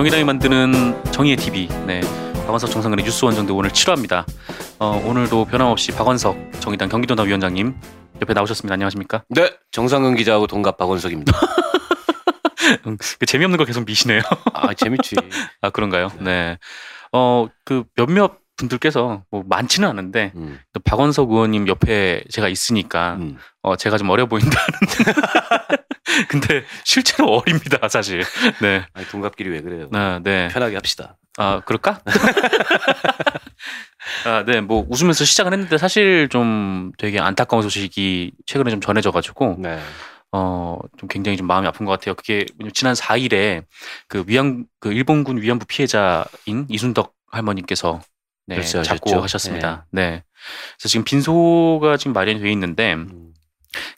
정의당이 만드는 정의의 TV. 네. 박원석 정상근의 뉴스 원정대 오늘 7화입니다. 어, 오늘도 변함없이 박원석 정의당 경기도당 위원장님 옆에 나오셨습니다. 안녕하십니까? 네, 정상근 기자하고 동갑 박원석입니다. 음, 그 재미없는 거 계속 미시네요. 아 재밌지. 아 그런가요? 네. 어 그 몇몇 분들께서 뭐 많지는 않은데 음, 또 박원석 의원님 옆에 제가 있으니까 음. 어 제가 좀 어려 보인다는데 근데 실제로 어립니다 사실. 네. 아니 동갑끼리 왜 그래요? 아, 네. 편하게 합시다. 아 그럴까? 아, 네, 뭐 웃으면서 시작을 했는데 사실 좀 되게 안타까운 소식이 최근에 좀 전해져 가지고 네. 어 좀 굉장히 좀 마음이 아픈 것 같아요. 그게 지난 4일에 그 위안 그 일본군 위안부 피해자인 이순덕 할머님께서 네, 별세하셨죠. 작고 하셨습니다. 네. 그래서 지금 빈소가 지금 마련이 돼 있는데 음,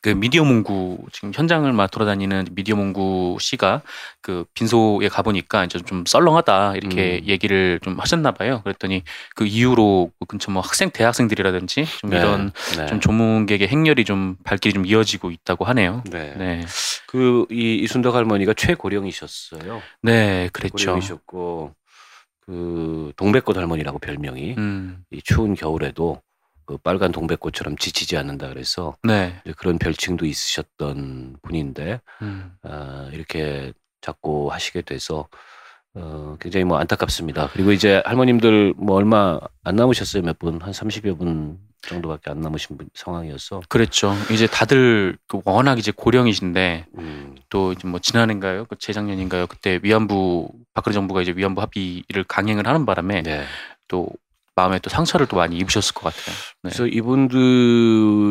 그 미디어 몽구 지금 현장을 막 돌아다니는 미디어 몽구 씨가 그 빈소에 가보니까 이제 좀 썰렁하다 이렇게 음. 얘기를 좀 하셨나 봐요. 그랬더니 그 이후로 그 근처 뭐 학생 대학생들이라든지 좀 네, 이런 네. 좀 조문객의 행렬이 좀 발길이 좀 이어지고 있다고 하네요. 네. 네, 그이 이순덕 할머니가 최고령이셨어요. 네, 그랬죠. 고령이셨고 그 동백꽃 할머니라고 별명이 음, 이 추운 겨울에도 그 빨간 동백꽃처럼 지치지 않는다 그래서 네, 이제 그런 별칭도 있으셨던 분인데 음, 아, 이렇게 자꾸 하시게 돼서 어, 굉장히 뭐 안타깝습니다. 그리고 이제 할머님들 뭐 얼마 안 남으셨어요. 몇 분, 한 30여 분 정도밖에 안 남으신 분, 상황이어서. 그랬죠. 이제 다들 그 워낙 이제 고령이신데 음, 또 이제 뭐 지난해인가요? 그 재작년인가요? 그때 위안부 박근혜 정부가 이제 위안부 합의를 강행을 하는 바람에 네. 또 마음에 또 상처를 또 많이 입으셨을 것 같아요. 네. 그래서 이분들이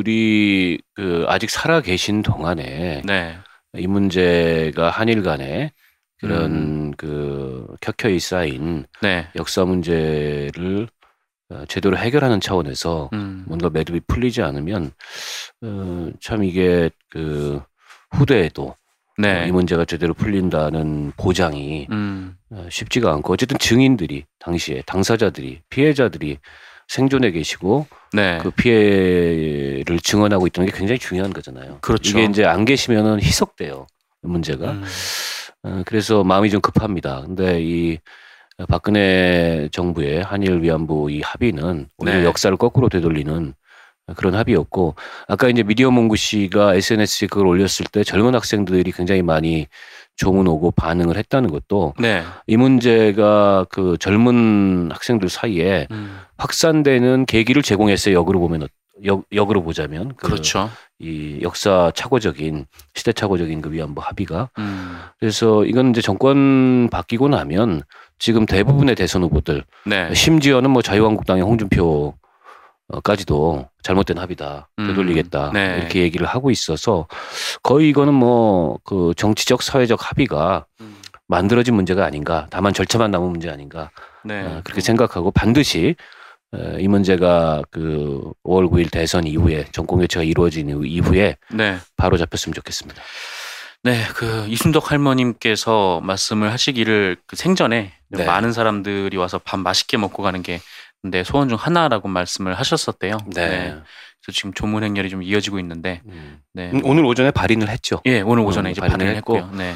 그 아직 살아 계신 동안에 네. 이 문제가 한일 간에 그런 음. 그 켜켜이 쌓인 네. 역사 문제를 어, 제대로 해결하는 차원에서 음. 뭔가 매듭이 풀리지 않으면 어, 참 이게 그 후대에도 네. 이 문제가 제대로 풀린다는 보장이 음. 어, 쉽지가 않고 어쨌든 증인들이 당시에 당사자들이 피해자들이 생존해 계시고 네. 그 피해를 증언하고 있다는 게 굉장히 중요한 거잖아요. 그렇죠. 이게 이제 안 계시면은 희석돼요 문제가. 음. 어, 그래서 마음이 좀 급합니다. 근데 이 박근혜 정부의 한일 위안부 이 합의는 오히려 네. 역사를 거꾸로 되돌리는 그런 합의였고 아까 이제 미디어 몽구 씨가 SNS에 그걸 올렸을 때 젊은 학생들이 굉장히 많이 조문 오고 반응을 했다는 것도 네. 이 문제가 그 젊은 학생들 사이에 음. 확산되는 계기를 제공했어요. 역으로 보면 어- 역, 역으로 보자면 그 그렇죠. 이 역사 착오적인 시대 착오적인 그 위안부 합의가 음. 그래서 이건 이제 정권 바뀌고 나면 지금 대부분의 대선 후보들 네. 심지어는 뭐 자유한국당의 홍준표 까지도 잘못된 합의다 음, 되돌리겠다 네. 이렇게 얘기를 하고 있어서 거의 이거는 뭐 그 정치적 사회적 합의가 음. 만들어진 문제가 아닌가 다만 절차만 남은 문제 아닌가 네. 어, 그렇게 생각하고 반드시 어, 이 문제가 그 5월 9일 대선 이후에 정권 교체가 이루어진 이후- 이후에 네. 바로 잡혔으면 좋겠습니다. 네, 그 이순덕 할머님께서 말씀을 하시기를 그 생전에 네. 많은 사람들이 와서 밥 맛있게 먹고 가는 게 내 소원 중 하나라고 말씀을 하셨었대요. 그래서 지금 조문 행렬이 좀 이어지고 있는데, 음. 네. 음, 오늘 오전에 발인을 했죠. 예, 오늘 오전에 어, 이제 발인을 했고. 했고요. 네,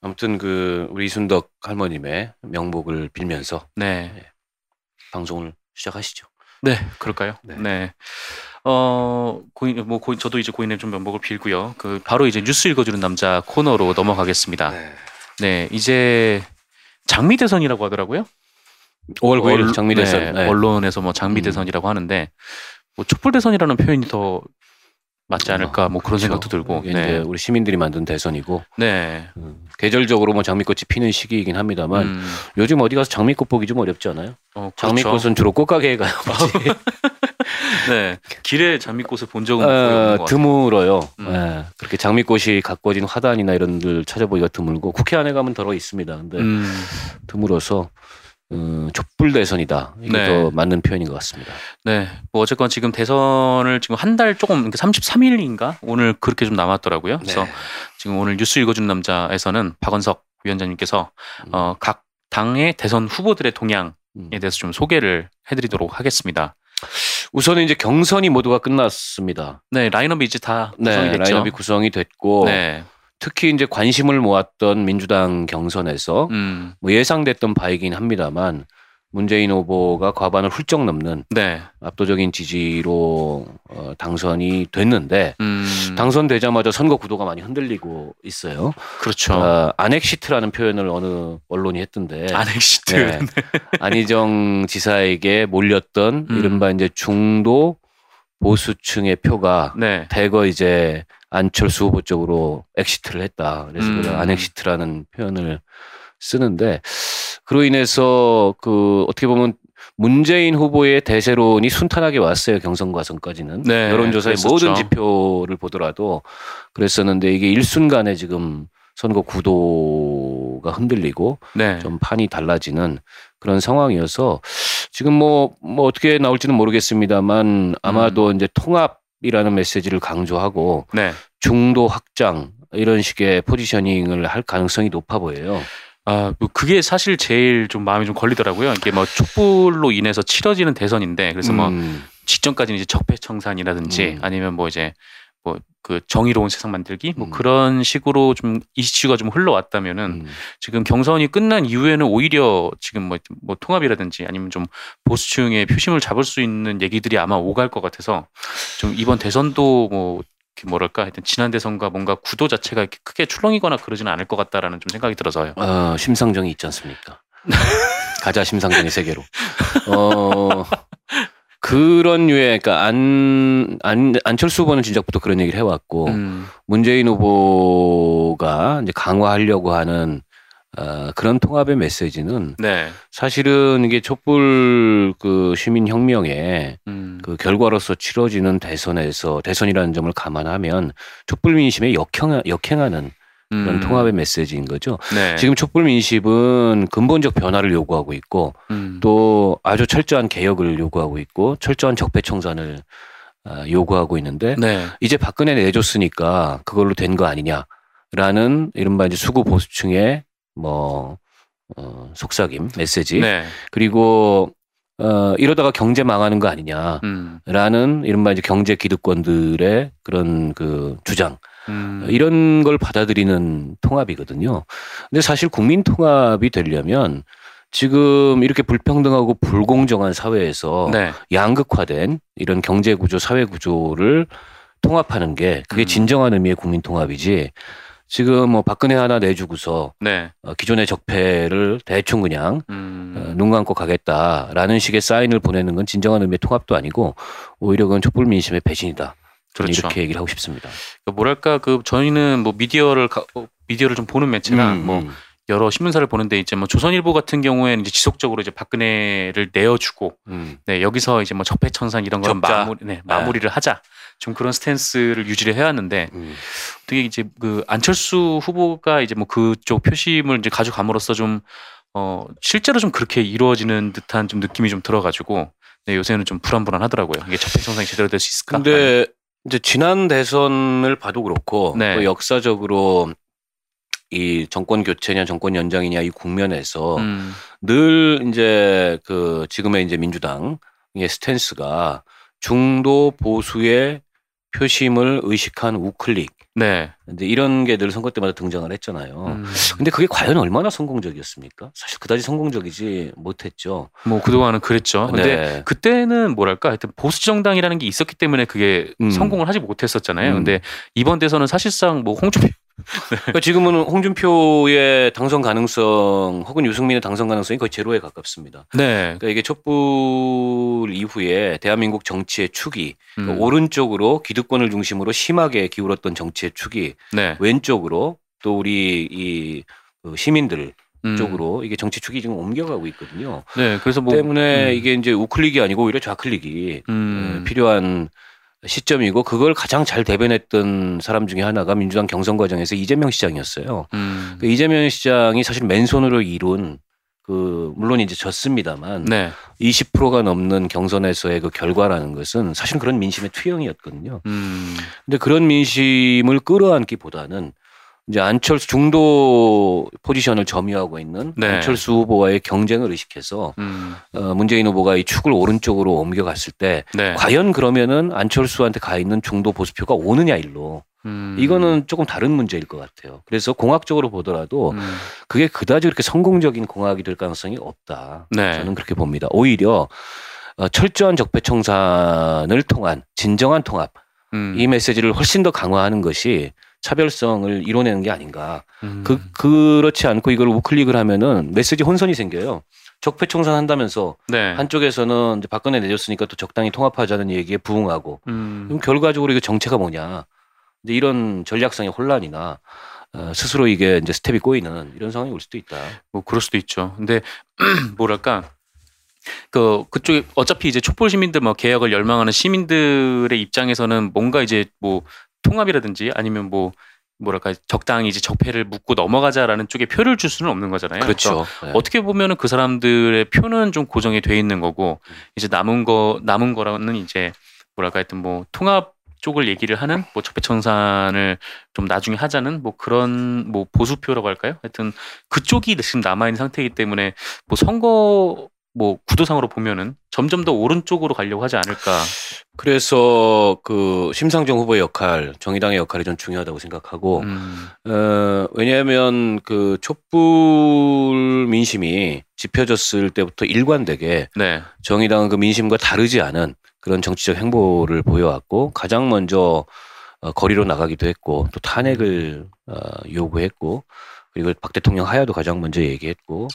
아무튼 그 우리 이순덕 할머님의 명복을 빌면서 네, 방송을 시작하시죠. 네, 그럴까요? 네. 네. 어, 고인, 뭐, 고인, 저도 이제 고인의 좀 면목을 빌고요. 그, 바로 이제 뉴스 읽어주는 남자 코너로 넘어가겠습니다. 네, 이제 장미 대선이라고 하더라고요. 5월 9일 언- 장미 대선. 네, 네. 언론에서 뭐 장미 대선이라고 하는데 뭐 촛불 대선이라는 표현이 더 맞지 않을까 뭐 그런 그렇죠. 생각도 들고 이게 이제 네. 우리 시민들이 만든 대선이고 네. 음, 계절적으로 뭐 장미꽃이 피는 시기이긴 합니다만 음, 요즘 어디 가서 장미꽃 보기 좀 어렵지 않아요? 어, 그렇죠. 장미꽃은 주로 꽃가게에 가요. 네. 길에 장미꽃을 본 적은 거의 없는 어, 것 같아요. 드물어요. 음. 예, 그렇게 장미꽃이 가꿔진 화단이나 이런 들 찾아보기가 드물고 국회 안에 가면 더러 있습니다. 근데 음, 드물어서 음, 촛불 대선이다. 이게 네. 더 맞는 표현인 것 같습니다. 네. 뭐 어쨌건 지금 대선을 지금 한 달 조금 33일인가 오늘 그렇게 좀 남았더라고요. 그래서 네. 지금 오늘 뉴스 읽어준 남자에서는 박원석 위원장님께서 음. 어, 각 당의 대선 후보들의 동향에 음. 대해서 좀 소개를 해드리도록 하겠습니다. 우선은 이제 경선이 모두가 끝났습니다. 네, 라인업이 이제 다 네, 구성이 됐죠. 라인업이 구성이 됐고 네, 특히 이제 관심을 모았던 민주당 경선에서 음. 뭐 예상됐던 바이긴 합니다만 문재인 후보가 과반을 훌쩍 넘는 네. 압도적인 지지로 어, 당선이 됐는데 음. 당선되자마자 선거 구도가 많이 흔들리고 있어요. 그렇죠. 어, 안exit라는 표현을 어느 언론이 했던데 안exit. 네. 안희정 지사에게 몰렸던 음. 이른바 이제 중도 보수층의 표가 네. 대거 이제 안철수 후보 쪽으로 exit를 했다. 그래서 음. 그걸 안exit라는 표현을 쓰는데 그로 인해서 그 어떻게 보면 문재인 후보의 대세론이 순탄하게 왔어요 경선 과정까지는 네, 여론조사의 그랬었죠. 모든 지표를 보더라도 그랬었는데 이게 일순간에 지금 선거 구도가 흔들리고 네. 좀 판이 달라지는 그런 상황이어서 지금 뭐, 뭐 어떻게 나올지는 모르겠습니다만 아마도 이제 통합이라는 메시지를 강조하고 네. 중도 확장 이런 식의 포지셔닝을 할 가능성이 높아 보여요. 아, 뭐 그게 사실 제일 좀 마음이 좀 걸리더라고요. 이게 뭐 촛불로 인해서 치러지는 대선인데 그래서 뭐 음, 직전까지는 이제 적폐청산이라든지 음. 아니면 뭐 이제 뭐 그 정의로운 세상 만들기 뭐 음. 그런 식으로 좀 이슈가 좀 흘러왔다면은 음. 지금 경선이 끝난 이후에는 오히려 지금 뭐, 뭐 통합이라든지 아니면 좀 보수층의 표심을 잡을 수 있는 얘기들이 아마 오갈 것 같아서 좀 이번 대선도 뭐 뭐랄까 하여튼 지난 대선과 뭔가 구도 자체가 이렇게 크게 출렁이거나 그러지는 않을 것 같다라는 좀 생각이 들어서요. 어, 심상정이 있지 않습니까? 가자 심상정의 세계로. 어, 그런 유의, 그러니까 안, 안, 안철수 후보는 진작부터 그런 얘기를 해왔고, 음, 문재인 문재인 후보가 이제 강화하려고 하는 어, 그런 통합의 메시지는 네. 사실은 이게 촛불 그 시민 혁명의 음, 그 결과로서 치러지는 대선에서 대선이라는 점을 감안하면 촛불 민심에 역행, 역행하는 그런 음, 통합의 메시지인 거죠. 네. 지금 촛불 민심은 근본적 변화를 요구하고 있고 음, 또 아주 철저한 개혁을 요구하고 있고 철저한 적폐 청산을 아, 요구하고 있는데 네. 이제 박근혜 내줬으니까 그걸로 된 거 아니냐라는 이른바 이제 수구 보수층의 뭐 어, 속삭임 메시지 네. 그리고 어, 이러다가 경제 망하는 거 아니냐라는 음, 이른바 이제 경제 기득권들의 그런 그 주장 음, 이런 걸 받아들이는 통합이거든요. 근데 사실 국민 통합이 되려면 지금 이렇게 불평등하고 불공정한 사회에서 네. 양극화된 이런 경제 구조, 사회 구조를 통합하는 게 그게 음. 진정한 의미의 국민 통합이지. 지금 뭐 박근혜 하나 내주고서 네. 어, 기존의 적폐를 대충 그냥 음, 어, 눈 감고 가겠다라는 식의 사인을 보내는 건 진정한 의미의 통합도 아니고 오히려 그건 촛불 민심의 배신이다. 그렇죠. 이렇게 얘기를 하고 싶습니다. 그 뭐랄까 그 저희는 뭐 미디어를 가, 어, 미디어를 좀 보는 매체나 음, 뭐 음. 여러 신문사를 보는데 이제 뭐 조선일보 같은 경우에는 이제 지속적으로 이제 박근혜를 내어주고 음. 네 여기서 이제 뭐 적폐 청산 이런 걸. 마무리 네, 마무리를 하자 좀 그런 스탠스를 유지를 해왔는데 음. 되게 이제 그 안철수 후보가 이제 뭐 그쪽 표심을 이제 가져감으로써 좀 어 실제로 좀 그렇게 이루어지는 듯한 좀 느낌이 좀 들어가지고 네, 요새는 좀 불안불안하더라고요. 이게 적폐 청산이 제대로 될 수 있을까? 근데 이제 지난 대선을 봐도 그렇고 네. 또 역사적으로 이 정권 교체냐 정권 연장이냐 이 국면에서 음, 늘 이제 그 지금의 이제 민주당의 스탠스가 중도 보수의 표심을 의식한 우클릭 네. 근데 이런 게 늘 선거 때마다 등장을 했잖아요. 음, 근데 그게 과연 얼마나 성공적이었습니까? 사실 그다지 성공적이지 못했죠. 뭐 그동안은 그랬죠. 근데 네. 그때는 뭐랄까 하여튼 보수 정당이라는 게 있었기 때문에 그게 음. 성공을 하지 못했었잖아요. 음. 근데 이번 대선은 사실상 뭐 홍준표 그러니까 지금은 홍준표의 당선 가능성 혹은 유승민의 당선 가능성이 거의 제로에 가깝습니다. 네. 그러니까 이게 촛불 이후에 대한민국 정치의 축이 음, 그러니까 오른쪽으로 기득권을 중심으로 심하게 기울었던 정치의 축이 네. 왼쪽으로 또 우리 이그 시민들 음, 쪽으로 이게 정치 축이 지금 옮겨가고 있거든요. 네. 그래서 뭐 때문에 음, 이게 이제 우클릭이 아니고 오히려 좌클릭이 음, 어, 필요한 시점이고 그걸 가장 잘 대변했던 사람 중에 하나가 민주당 경선 과정에서 이재명 시장이었어요. 음, 그 이재명 시장이 사실 맨손으로 이룬 그 물론 이제 졌습니다만 네. 20%가 넘는 경선에서의 그 결과라는 것은 사실은 그런 민심의 투영이었거든요. 음, 근데 그런 민심을 끌어안기보다는 이제 안철수 중도 포지션을 점유하고 있는 네. 안철수 후보와의 경쟁을 의식해서 음, 어, 문재인 후보가 이 축을 오른쪽으로 옮겨갔을 때 네. 과연 그러면은 안철수한테 가 있는 중도 보수표가 오느냐 일로 음. 이거는 조금 다른 문제일 것 같아요. 그래서 공학적으로 보더라도 음. 그게 그다지 그렇게 성공적인 공학이 될 가능성이 없다. 네. 저는 그렇게 봅니다. 오히려 어, 철저한 적폐 청산을 통한 진정한 통합 음. 이 메시지를 훨씬 더 강화하는 것이 차별성을 이뤄내는 게 아닌가. 음. 그 그렇지 않고 이걸 우클릭을 하면은 메시지 혼선이 생겨요. 적폐청산 한다면서 네. 한쪽에서는 이제 박근혜 내줬으니까 또 적당히 통합하자는 얘기에 부응하고 음. 그럼 결과적으로 이거 정체가 뭐냐. 이제 이런 전략상의 혼란이나 어, 스스로 이게 이제 스텝이 꼬이는 이런 상황이 올 수도 있다. 뭐 그럴 수도 있죠. 근데 뭐랄까 그 그쪽에 어차피 이제 촛불 시민들 뭐 개혁을 열망하는 시민들의 입장에서는 뭔가 이제 뭐 통합이라든지 아니면 뭐 뭐랄까 적당히 이제 적폐를 묻고 넘어가자라는 쪽에 표를 줄 수는 없는 거잖아요. 그렇죠. 네. 어떻게 보면은 그 사람들의 표는 좀 고정이 돼 있는 거고 음. 이제 남은 거 남은 거라는 이제 뭐랄까 하여튼 뭐 통합 쪽을 얘기를 하는 뭐 적폐 청산을 좀 나중에 하자는 뭐 그런 뭐 보수표라고 할까요? 하여튼 그쪽이 지금 남아 있는 상태이기 때문에 뭐 선거 뭐 구도상으로 보면은 점점 더 오른쪽으로 가려고 하지 않을까. 그래서 그 심상정 후보의 역할, 정의당의 역할이 좀 중요하다고 생각하고 음, 어, 왜냐하면 그 촛불 민심이 짚혀졌을 때부터 일관되게 네. 정의당은 그 민심과 다르지 않은 그런 정치적 행보를 보여왔고 가장 먼저 어, 거리로 나가기도 했고 또 탄핵을 어, 요구했고 그리고 박 대통령 하야도 가장 먼저 얘기했고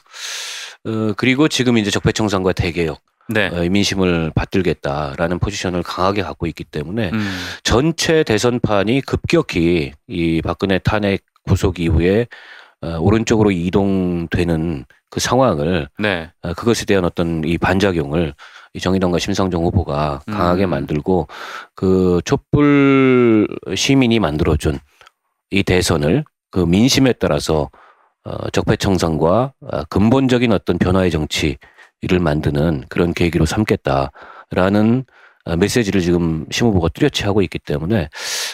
어, 그리고 지금 이제 적폐청산과 대개혁 네. 어, 민심을 받들겠다라는 포지션을 강하게 갖고 있기 때문에 음, 전체 대선판이 급격히 이 박근혜 탄핵 구속 이후에 어, 오른쪽으로 이동되는 그 상황을 네. 어, 그것에 대한 어떤 이 반작용을 이 정의당과 심상정 후보가 강하게 음. 만들고 그 촛불 시민이 만들어준 이 대선을 그 민심에 따라서 어, 적폐청산과 어, 근본적인 어떤 변화의 정치를 만드는 그런 계기로 삼겠다라는 어, 메시지를 지금 심 후보가 뚜렷이 하고 있기 때문에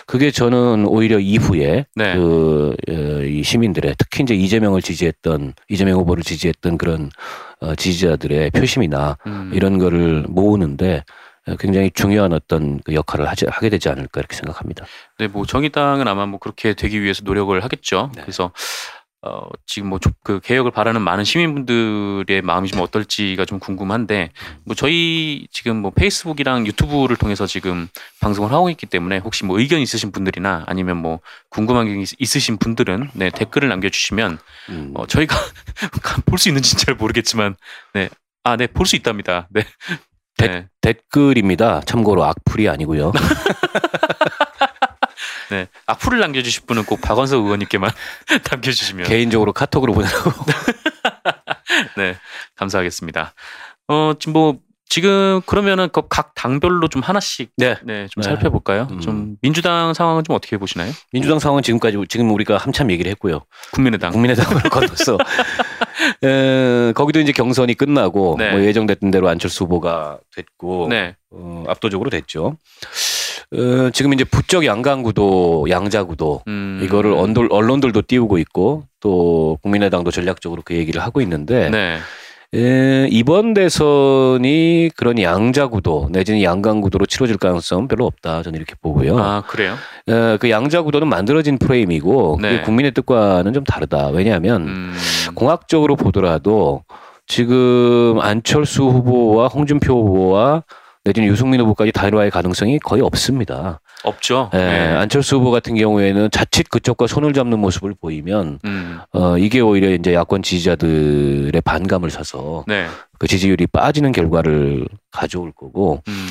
그게 저는 오히려 이후에 네. 그, 어, 이 시민들의 특히 이제 이재명을 지지했던, 이재명 후보를 지지했던 그런, 어, 지지자들의 표심이나 음. 이런 거를 모으는데 어, 굉장히 중요한 어떤 그 역할을 하지, 하게 되지 않을까 이렇게 생각합니다. 네, 뭐 정의당은 아마 뭐 그렇게 되기 위해서 노력을 하겠죠. 네. 그래서 어 지금 뭐 그 개혁을 바라는 많은 시민분들의 마음이 좀 어떨지가 좀 궁금한데 뭐 저희 지금 뭐 페이스북이랑 유튜브를 통해서 지금 방송을 하고 있기 때문에 혹시 뭐 의견 있으신 분들이나 아니면 뭐 궁금한 게 있- 있으신 분들은 네 댓글을 남겨주시면 음. 어 저희가 볼 수 있는지 잘 모르겠지만 네 아 네 볼 수 있답니다. 네. 네. 댓글입니다. 참고로 악플이 아니고요. 네. 악플을 남겨주실 분은 꼭 박원석 의원님께만 남겨주시면 개인적으로 카톡으로 보내라고. 네, 감사하겠습니다. 어, 지금 뭐 지금 그러면은 그각 당별로 좀 하나씩 네. 네, 좀 네. 살펴볼까요? 음. 좀 민주당 상황은 좀 어떻게 보시나요? 민주당 상황은 지금까지 지금 우리가 한참 얘기를 했고요. 국민의당. 국민의당으로 건너서 에, 거기도 이제 경선이 끝나고 네. 뭐 예정됐던 대로 안철수 후보가 됐고 네, 어, 압도적으로 됐죠. 어, 지금 이제 부쩍 양강구도 양자구도 음, 이거를 언돌, 언론들도 띄우고 있고 또 국민의당도 전략적으로 그 얘기를 하고 있는데 네, 에, 이번 대선이 그런 양자구도 내지는 양강구도로 치러질 가능성은 별로 없다 저는 이렇게 보고요. 아 그래요? 에, 그 양자구도는 만들어진 프레임이고 네. 국민의 뜻과는 좀 다르다. 왜냐하면 음, 공학적으로 보더라도 지금 안철수 후보와 홍준표 후보와 내지는 유승민 후보까지 단일화의 가능성이 거의 없습니다. 없죠. 예, 네. 안철수 후보 같은 경우에는 자칫 그쪽과 손을 잡는 모습을 보이면 음, 어, 이게 오히려 이제 야권 지지자들의 반감을 사서 네, 그 지지율이 빠지는 결과를 가져올 거고 음,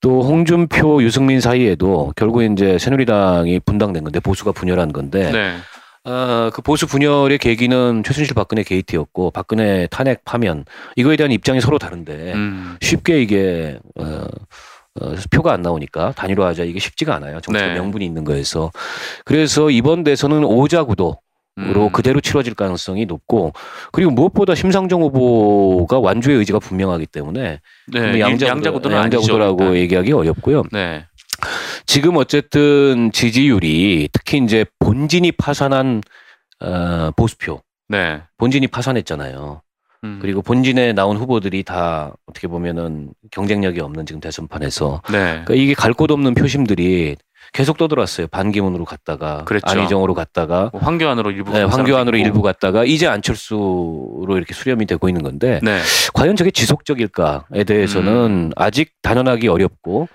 또 홍준표, 유승민 사이에도 결국 이제 새누리당이 분당된 건데 보수가 분열한 건데 네, 어, 그 보수 분열의 계기는 최순실 박근혜 게이트였고 박근혜 탄핵 파면 이거에 대한 입장이 서로 다른데 음, 쉽게 이게 어, 어, 표가 안 나오니까 단일화하자 이게 쉽지가 않아요. 정치적 네. 명분이 있는 거에서 그래서 이번 대선은 오자 구도 으로 음, 그대로 치러질 가능성이 높고 그리고 무엇보다 심상정 후보가 완주의 의지가 분명하기 때문에 네, 양자구도는 양자구도라고. 얘기하기 어렵고요. 네, 지금 어쨌든 지지율이 특히 이제 본진이 파산한 어, 보수표, 네, 본진이 파산했잖아요. 음, 그리고 본진에 나온 후보들이 다 어떻게 보면은 경쟁력이 없는 지금 대선판에서 네, 그러니까 이게 갈 곳 없는 표심들이 계속 떠들었어요. 반기문으로 갔다가 그랬죠. 안희정으로 갔다가 뭐 황교안으로 일부 네, 황교안으로. 일부 갔다가 이제 안철수로 이렇게 수렴이 되고 있는 건데 네. 과연 저게 지속적일까에 대해서는 아직 단언하기 어렵고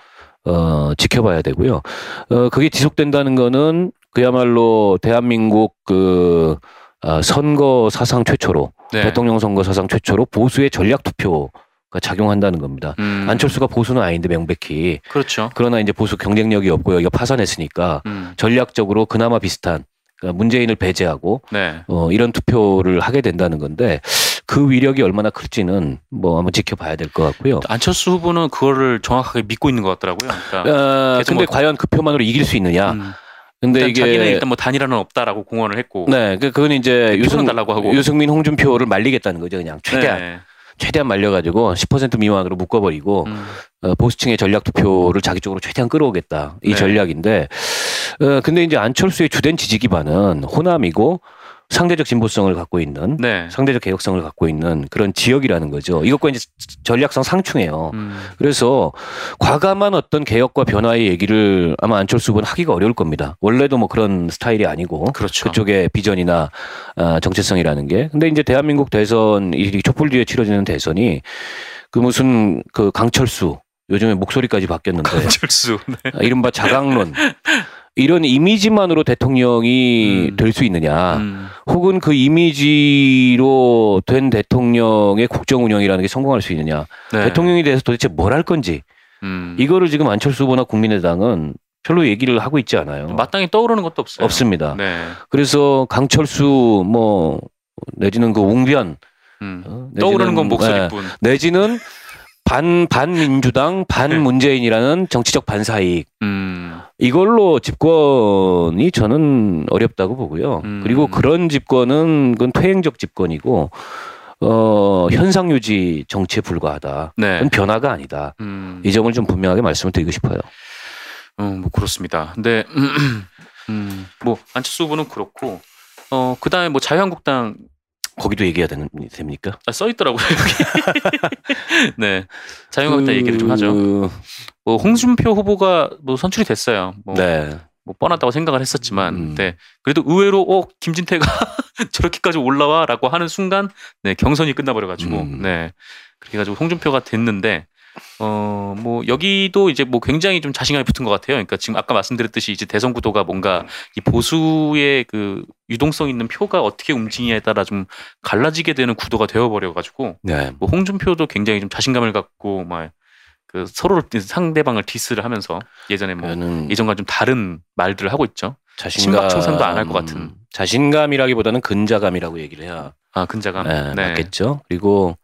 어 지켜봐야 되고요. 어 그게 지속된다는 거는 그야말로 대한민국 그 아, 선거 사상 최초로 네. 대통령 선거 사상 최초로 보수의 전략 투표가 작용한다는 겁니다. 음, 안철수가 보수는 아닌데 명백히 그렇죠. 그러나 이제 보수 경쟁력이 없고 여기가 파산했으니까 음, 전략적으로 그나마 비슷한 그러니까 문재인을 배제하고 네. 어, 이런 투표를 하게 된다는 건데 그 위력이 얼마나 클지는 뭐 한번 지켜봐야 될 것 같고요. 안철수 후보는 그거를 정확하게 믿고 있는 것 같더라고요. 그러니까 어, 근데 뭐- 과연 그 표만으로 이길 수 있느냐? 음, 근데 이게 자기는 일단 뭐 단일화는 없다라고 공언을 했고 네, 그 그건 이제 유승, 달라고 하고. 유승민 홍준표를 말리겠다는 거죠, 그냥 최대한 네. 최대한 말려가지고 10% 미만으로 묶어버리고 음, 어, 보수층의 전략 투표를 자기 쪽으로 최대한 끌어오겠다 이 네. 전략인데, 어, 근데 이제 안철수의 주된 지지 기반은 호남이고 상대적 진보성을 갖고 있는 네. 상대적 개혁성을 갖고 있는 그런 지역이라는 거죠. 이것과 이제 전략상 상충해요. 음, 그래서 과감한 어떤 개혁과 변화의 얘기를 아마 안철수 후보는 하기가 어려울 겁니다. 원래도 뭐 그런 스타일이 아니고 그렇죠. 그쪽의 비전이나 아, 정체성이라는 게. 근데 이제 대한민국 대선 이 촛불 뒤에 치러지는 대선이 그 무슨 그 강철수 요즘에 목소리까지 바뀌었는데 안철수. 네. 아, 이른바 자강론 이런 이미지만으로 대통령이 음. 될수 있느냐 음, 혹은 그 이미지로 된 대통령의 국정 운영이라는 게 성공할 수 있느냐 네. 대통령에 대해서 도대체 뭘 할 건지 음, 이거를 지금 안철수 후보나 국민의당은 별로 얘기를 하고 있지 않아요. 마땅히 떠오르는 것도 없어요. 없습니다. 네. 그래서 강철수 뭐 내지는 그 웅변 음. 어, 떠오르는 건 내지는, 예, 목소리뿐. 내지는 반 반민주당 반문재인이라는 정치적 반사이익 음, 이걸로 집권이 저는 어렵다고 보고요. 음. 그리고 그런 집권은 그건 퇴행적 집권이고 어 현상 유지 정치에 불과하다. 네. 그건 변화가 아니다. 음, 이 점을 좀 분명하게 말씀을 드리고 싶어요. 음, 뭐 그렇습니다. 근데 음, 뭐 안철수 후보는 그렇고 어 그다음에 뭐 자유한국당 거기도 얘기해야 되는, 됩니까? 아, 써 있더라고요 여기. 네, 자유한국당 그- 얘기를 좀 하죠. 뭐 홍준표 후보가 뭐 선출이 됐어요. 뭐, 네. 뭐 뻔하다고 생각을 했었지만, 음. 네, 그래도 의외로 어 김진태가 저렇게까지 올라와라고 하는 순간, 네 경선이 끝나버려가지고, 음. 네 그렇게 해가지고 홍준표가 됐는데. 어, 뭐, 여기도 이제 뭐 굉장히 좀 자신감이 붙은 것 같아요. 그러니까 지금 아까 말씀드렸듯이 이제 대선 구도가 뭔가 이 보수의 그 유동성 있는 표가 어떻게 움직이냐에 따라 좀 갈라지게 되는 구도가 되어버려가지고, 네. 뭐 홍준표도 굉장히 좀 자신감을 갖고 막 그 서로를 상대방을 디스를 하면서 예전에 뭐 예전과 좀 다른 말들을 하고 있죠. 자신감 심각청산도 안 할 것 같은. 자신감이라기보다는 근자감이라고 얘기를 해야 아 근자감. 네, 맞겠죠. 그리고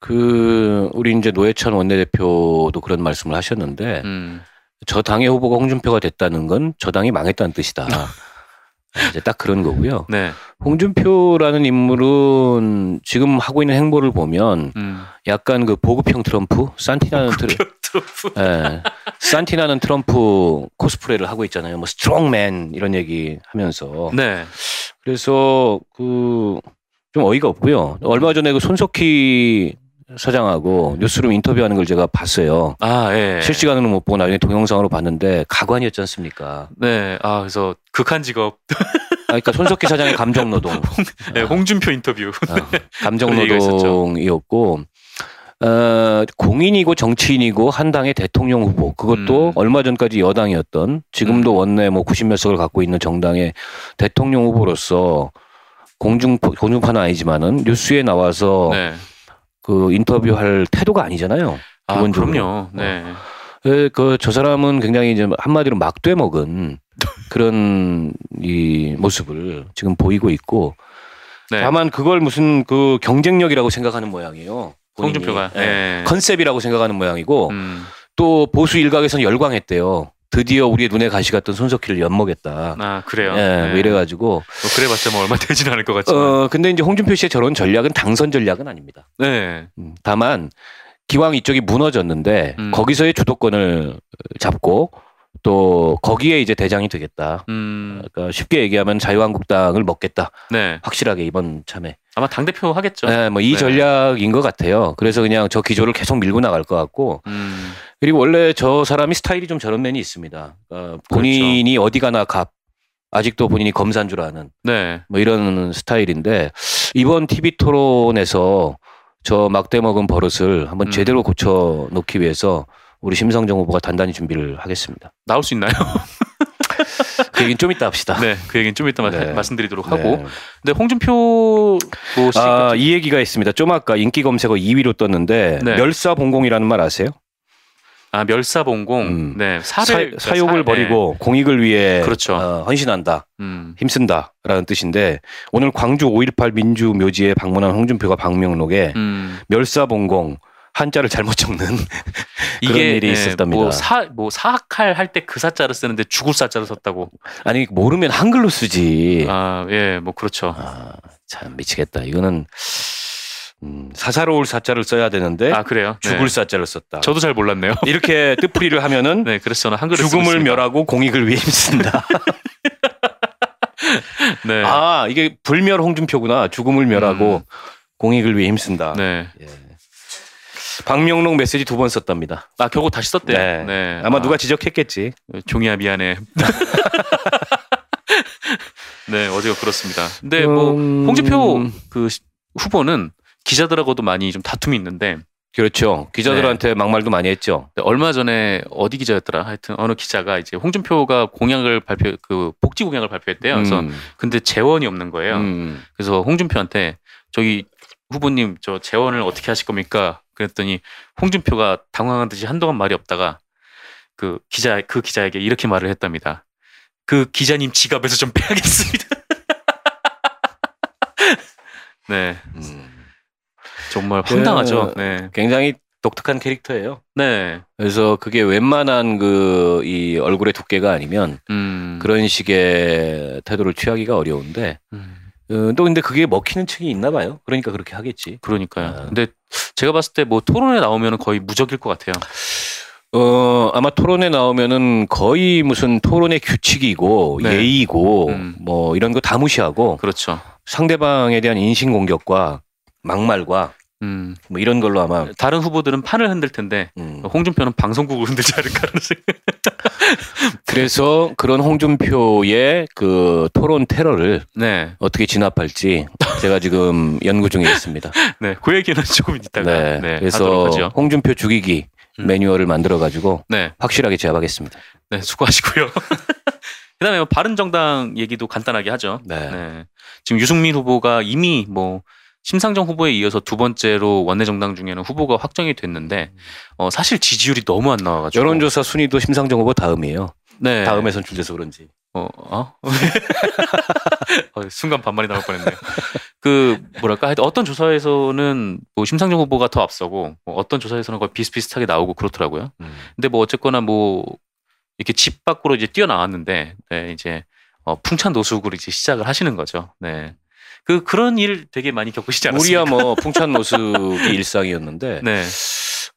그 우리 이제 노회찬 원내대표도 그런 말씀을 하셨는데 음, 저 당의 후보가 홍준표가 됐다는 건 저 당이 망했다는 뜻이다. 이제 딱 그런 거고요. 네. 홍준표라는 인물은 지금 하고 있는 행보를 보면 음. 약간 그 보급형 트럼프, 싼티나는 트럼 트로프. 예. 싼티나는 트럼프 코스프레를 하고 있잖아요. 뭐 strongman 이런 얘기 하면서. 네. 그래서 그 좀 어이가 없고요. 얼마 전에 그 손석희 사장하고 뉴스룸 인터뷰하는 걸 제가 봤어요. 아 예. 실시간으로 못 보고 나중에 동영상으로 봤는데 가관이었지 않습니까? 네. 아 그래서 극한 직업. 아, 그러니까 손석희 사장의 감정 노동, 네, 홍준표 인터뷰. 아, 감정 그런 얘기가 있었죠. 노동이었고 어, 공인이고 정치인이고 한 당의 대통령 후보 그것도 음. 얼마 전까지 여당이었던 지금도 음. 원내 뭐 90몇 석을 갖고 있는 정당의 대통령 후보로서 공중 공중파는 아니지만은 뉴스에 나와서 네. 그 인터뷰할 태도가 아니잖아요. 아 기본적으로. 그럼요. 네. 그저 사람은 굉장히 이제 한마디로 막돼 먹은 그런 이 모습을 지금 보이고 있고 네. 다만 그걸 무슨 그 경쟁력이라고 생각하는 모양이에요. 본인이. 홍준표가. 예. 네. 컨셉이라고 생각하는 모양이고 음. 또 보수 일각에서는 열광했대요. 드디어 우리의 눈에 가시 같던 손석희를 엿먹였다. 아 그래요. 예, 네. 뭐 이래가지고 뭐 그래봤자 뭐 얼마 되진 않을 것 같지만. 어 근데 이제 홍준표 씨의 저런 전략은 당선 전략은 아닙니다. 네. 음, 다만 기왕 이쪽이 무너졌는데 음. 거기서의 주도권을 잡고 또 거기에 이제 대장이 되겠다. 음. 그러니까 쉽게 얘기하면 자유한국당을 먹겠다. 네. 확실하게 이번 참에. 아마 당 대표 하겠죠. 네, 뭐이 네. 전략인 것 같아요. 그래서 그냥 저 기조를 계속 밀고 나갈 것 같고 음. 그리고 원래 저 사람이 스타일이 좀 저런 면이 있습니다. 어, 본인이 어디 가나 갑. 아직도 본인이 검사인 줄 아는 네. 뭐 이런 스타일인데 이번 TV 토론에서 저 막대 먹은 버릇을 한번 음. 제대로 고쳐 놓기 위해서 우리 심상정 후보가 단단히 준비를 하겠습니다. 나올 수 있나요? 그 얘기는 좀 이따 합시다. 네. 그 얘기는 좀 이따 마- 네. 말씀드리도록 하고. 네. 근데 홍준표 뭐 씨. 아, 이 얘기가 있습니다. 좀 아까 인기 검색어 2위로 떴는데 네. 멸사봉공이라는 말 아세요? 아, 멸사봉공. 음. 네. 사를 사, 욕을 사- 네. 버리고 공익을 위해 그렇죠. 어, 헌신한다, 음. 힘쓴다라는 뜻인데 오늘 광주 5.18 민주 묘지에 방문한 홍준표가 방명록에 음. 멸사봉공 한자를 잘못 적는 그런 일이 예, 있었답니다. 뭐 사, 뭐 사학할 할 때 그 사자를 쓰는데 죽을 사자를 썼다고. 아니 모르면 한글로 쓰지. 아, 예, 뭐 그렇죠. 아, 참 미치겠다. 이거는 음, 사사로울 사자를 써야 되는데 아, 그래요? 네. 죽을 사자를 썼다. 저도 잘 몰랐네요. 이렇게 뜻풀이를 하면은 네, 그래서 저는 쓰고 죽음을. 멸하고 공익을 위해 힘쓴다. 네. 아 이게 불멸 홍준표구나. 죽음을 멸하고 공익을 위해 힘쓴다. 네. 예. 박명록 메시지 두 번 썼답니다. 아, 결국 다시 썼대요. 네. 네. 아마 아, 누가 지적했겠지. 종이야 미안해. 네, 어제가 그렇습니다. 근데 뭐 음, 홍준표 그 시- 후보는 기자들하고도 많이 좀 다툼이 있는데 그렇죠. 기자들한테 막말도 많이 했죠. 얼마 전에 어디 기자였더라? 하여튼 어느 기자가 이제 홍준표가 공약을 발표 그 복지 공약을 발표했대요. 그래서 음, 근데 재원이 없는 거예요. 음. 그래서 홍준표한테 저기 후보님 저 재원을 어떻게 하실 겁니까? 그랬더니 홍준표가 당황한 듯이 한동안 말이 없다가 그 기자 그 기자에게 이렇게 말을 했답니다. 그 기자님 지갑에서 좀 빼야겠습니다. 네, 음. 정말 황당하죠. 그- 네, 굉장히 독특한 캐릭터예요. 네, 그래서 그게 웬만한 그 이 얼굴의 두께가 아니면 음, 그런 식의 태도를 취하기가 어려운데 음, 어, 또 근데 그게 먹히는 층이 있나 봐요. 그러니까 그렇게 하겠지. 그러니까요. 아. 근데 제가 봤을 때 뭐 토론에 나오면 거의 무적일 것 같아요. 어 아마 토론에 나오면은 거의 무슨 토론의 규칙이고 네. 예의고 음. 뭐 이런 거 다 무시하고 그렇죠. 상대방에 대한 인신 공격과 막말과 음, 뭐 이런 걸로 아마 다른 후보들은 판을 흔들 텐데 음. 홍준표는 방송국을 흔들지 않을까라는 생각. 그래서 그런 홍준표의 그 토론 테러를 네, 어떻게 진압할지 제가 지금 연구 중에 있습니다. 네, 그 얘기는 조금 이따가 네. 네, 그래서. 홍준표 죽이기 음. 매뉴얼을 만들어 가지고 네, 확실하게 제압하겠습니다. 네, 수고하시고요. 그다음에 뭐 바른 정당 얘기도 간단하게 하죠. 네. 네, 지금 유승민 후보가 이미 뭐 심상정 후보에 이어서 두 번째로 원내정당 중에는 후보가 확정이 됐는데 어, 사실 지지율이 너무 안 나와가지고 여론조사 순위도 심상정 후보 다음이에요. 네. 다음에 선출돼서 그런지. 어, 어? 어, 순간 반말이 나올 뻔했네요. 그 뭐랄까 하여튼 어떤 조사에서는 뭐 심상정 후보가 더 앞서고 뭐 어떤 조사에서는 거의 비슷비슷하게 나오고 그렇더라고요. 근데 뭐 어쨌거나 뭐 이렇게 집 밖으로 이제 뛰어나왔는데 네, 이제 어, 풍찬 노숙을 이제 시작을 하시는 거죠. 네. 그 그런 일 되게 많이 겪으시지 않았습니까? 우리야 뭐 풍찬 노숙이 일상이었는데 네.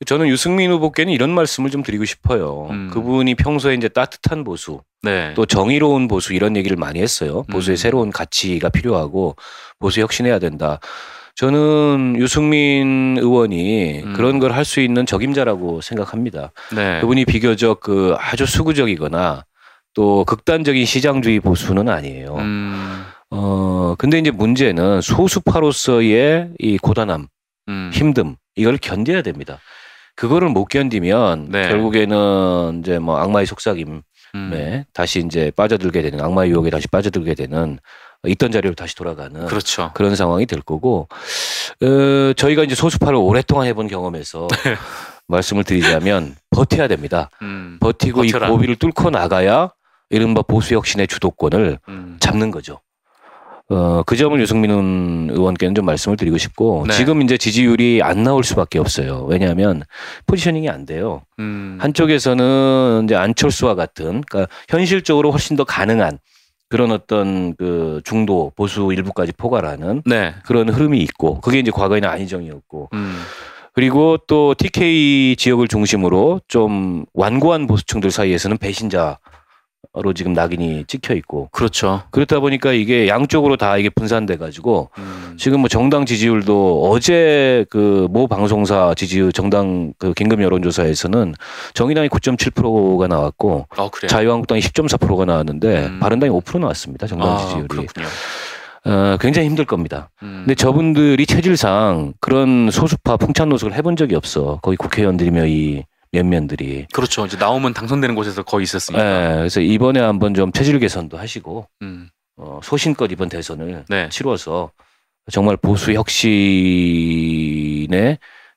저는 유승민 후보께는 이런 말씀을 좀 드리고 싶어요. 음. 그분이 평소에 이제 따뜻한 보수 네. 또 정의로운 보수 이런 얘기를 많이 했어요. 보수의 음. 새로운 가치가 필요하고 보수 혁신해야 된다. 저는 유승민 의원이 음. 그런 걸 할 수 있는 적임자라고 생각합니다. 네. 그분이 비교적 그 아주 수구적이거나 또 극단적인 시장주의 보수는 아니에요. 음. 어 근데 이제 문제는 소수파로서의 이 고단함, 음. 힘듦 이걸 견뎌야 됩니다. 그거를 못 견디면 네. 결국에는 이제 뭐 악마의 속삭임에 음. 다시 이제 빠져들게 되는 악마의 유혹에 다시 빠져들게 되는 있던 자리로 다시 돌아가는 그렇죠. 그런 상황이 될 거고 어, 저희가 이제 소수파를 오랫동안 해본 경험에서 네. 말씀을 드리자면 버텨야 됩니다. 음. 버티고 버텨라. 이 고비를 뚫고 나가야 이른바 보수 혁신의 주도권을 음. 잡는 거죠. 어, 그 점을 유승민 의원께는 좀 말씀을 드리고 싶고 네. 지금 이제 지지율이 안 나올 수밖에 없어요. 왜냐하면 포지셔닝이 안 돼요. 음. 한쪽에서는 이제 안철수와 같은 그러니까 현실적으로 훨씬 더 가능한 그런 어떤 그 중도 보수 일부까지 포괄하는 네. 그런 흐름이 있고 그게 이제 과거에는 안희정이었고 음. 그리고 또 TK 지역을 중심으로 좀 완고한 보수층들 사이에서는 배신자 하나로 지금 낙인이 찍혀 있고 그렇죠. 그렇다 보니까 이게 양쪽으로 다 이게 분산돼 가지고 음. 지금 뭐 정당 지지율도 어제 그 모 방송사 지지율 정당 그 긴급 여론조사에서는 정의당이 9.7%가 나왔고 어, 그래요. 자유한국당이 10.4%가 나왔는데 음. 바른당이 5% 나왔습니다. 정당 아, 지지율이. 그렇군요. 어, 굉장히 힘들 겁니다. 음. 근데 저분들이 체질상 그런 소수파 풍찬 노숙을 해본 적이 없어. 거기 국회의원들이며 이 면면들이. 그렇죠. 이제 나오면 당선되는 곳에서 거의 있었으니까. 예, 그래서 이번에 한번 좀 체질 개선도 하시고 음. 어, 소신껏 이번 대선을 네. 치러서 정말 보수 혁신의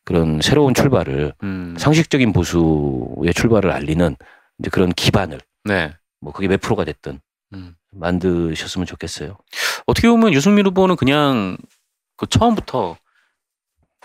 그런 새로운 출발을 음. 상식적인 보수의 출발을 알리는 이제 그런 기반을 네. 뭐 그게 몇 프로가 됐든 음. 만드셨으면 좋겠어요. 어떻게 보면 유승민 후보는 그냥 그 처음부터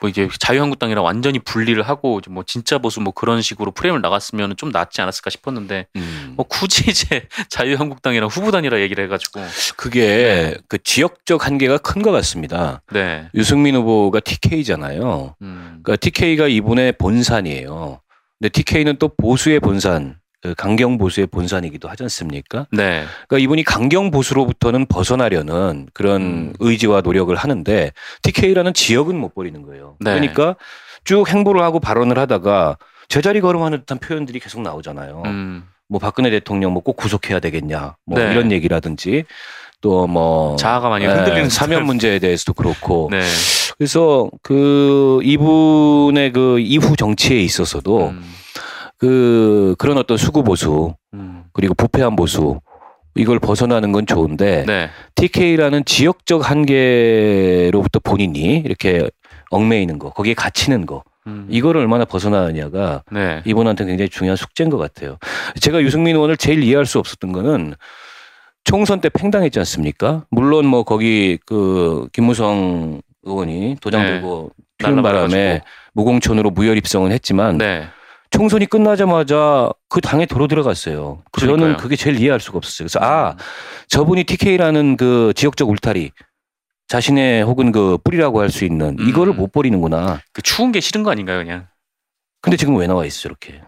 뭐 이제 자유한국당이랑 완전히 분리를 하고 이제 뭐 진짜 보수 뭐 그런 식으로 프레임을 나갔으면 좀 낫지 않았을까 싶었는데 뭐 굳이 이제 자유한국당이랑 후보단이라 얘기를 해가지고 그게 그 지역적 한계가 큰 것 같습니다. 네. 유승민 후보가 TK잖아요. 음. 그러니까 TK가 이분의 본산이에요. 근데 TK는 또 보수의 본산, 그 강경 보수의 본산이기도 하지 않습니까? 네. 그러니까 이분이 강경 보수로부터는 벗어나려는 그런 음. 의지와 노력을 하는데 TK라는 지역은 못 버리는 거예요. 네. 그러니까 쭉 행보를 하고 발언을 하다가 제자리 걸음하는 듯한 표현들이 계속 나오잖아요. 음. 뭐 박근혜 대통령 뭐 꼭 구속해야 되겠냐, 뭐 네. 이런 얘기라든지 또 뭐 자아가 많이 흔들리는 사면 듯한- 문제에 대해서도 그렇고 네. 그래서 그 이분의 그 이후 정치에 있어서도 음. 그 그런 어떤 수구 보수 음. 그리고 부패한 보수 이걸 벗어나는 건 좋은데 네. TK라는 지역적 한계로부터 본인이 이렇게 얽매이는 거 거기에 갇히는 거 음. 이거를 얼마나 벗어나느냐가 네. 이분한테 굉장히 중요한 숙제인 것 같아요. 제가 유승민 의원을 제일 이해할 수 없었던 거는 총선 때 팽당했지 않습니까? 물론 뭐 거기 그 김무성 의원이 도장 네. 들고 피는 바람에 날라버려가지고. 무공천으로 무혈 입성은 했지만 네. 총선이 끝나자마자 그 당에 도로 들어갔어요. 저는 그러니까요. 그게 제일 이해할 수가 없었어요. 그래서 아 저분이 TK라는 그 지역적 울타리 자신의 혹은 그 뿌리라고 할 수 있는 음. 이거를 못 버리는구나. 그 추운 게 싫은 거 아닌가요, 그냥? 근데 지금 왜 나와 있어 저렇게?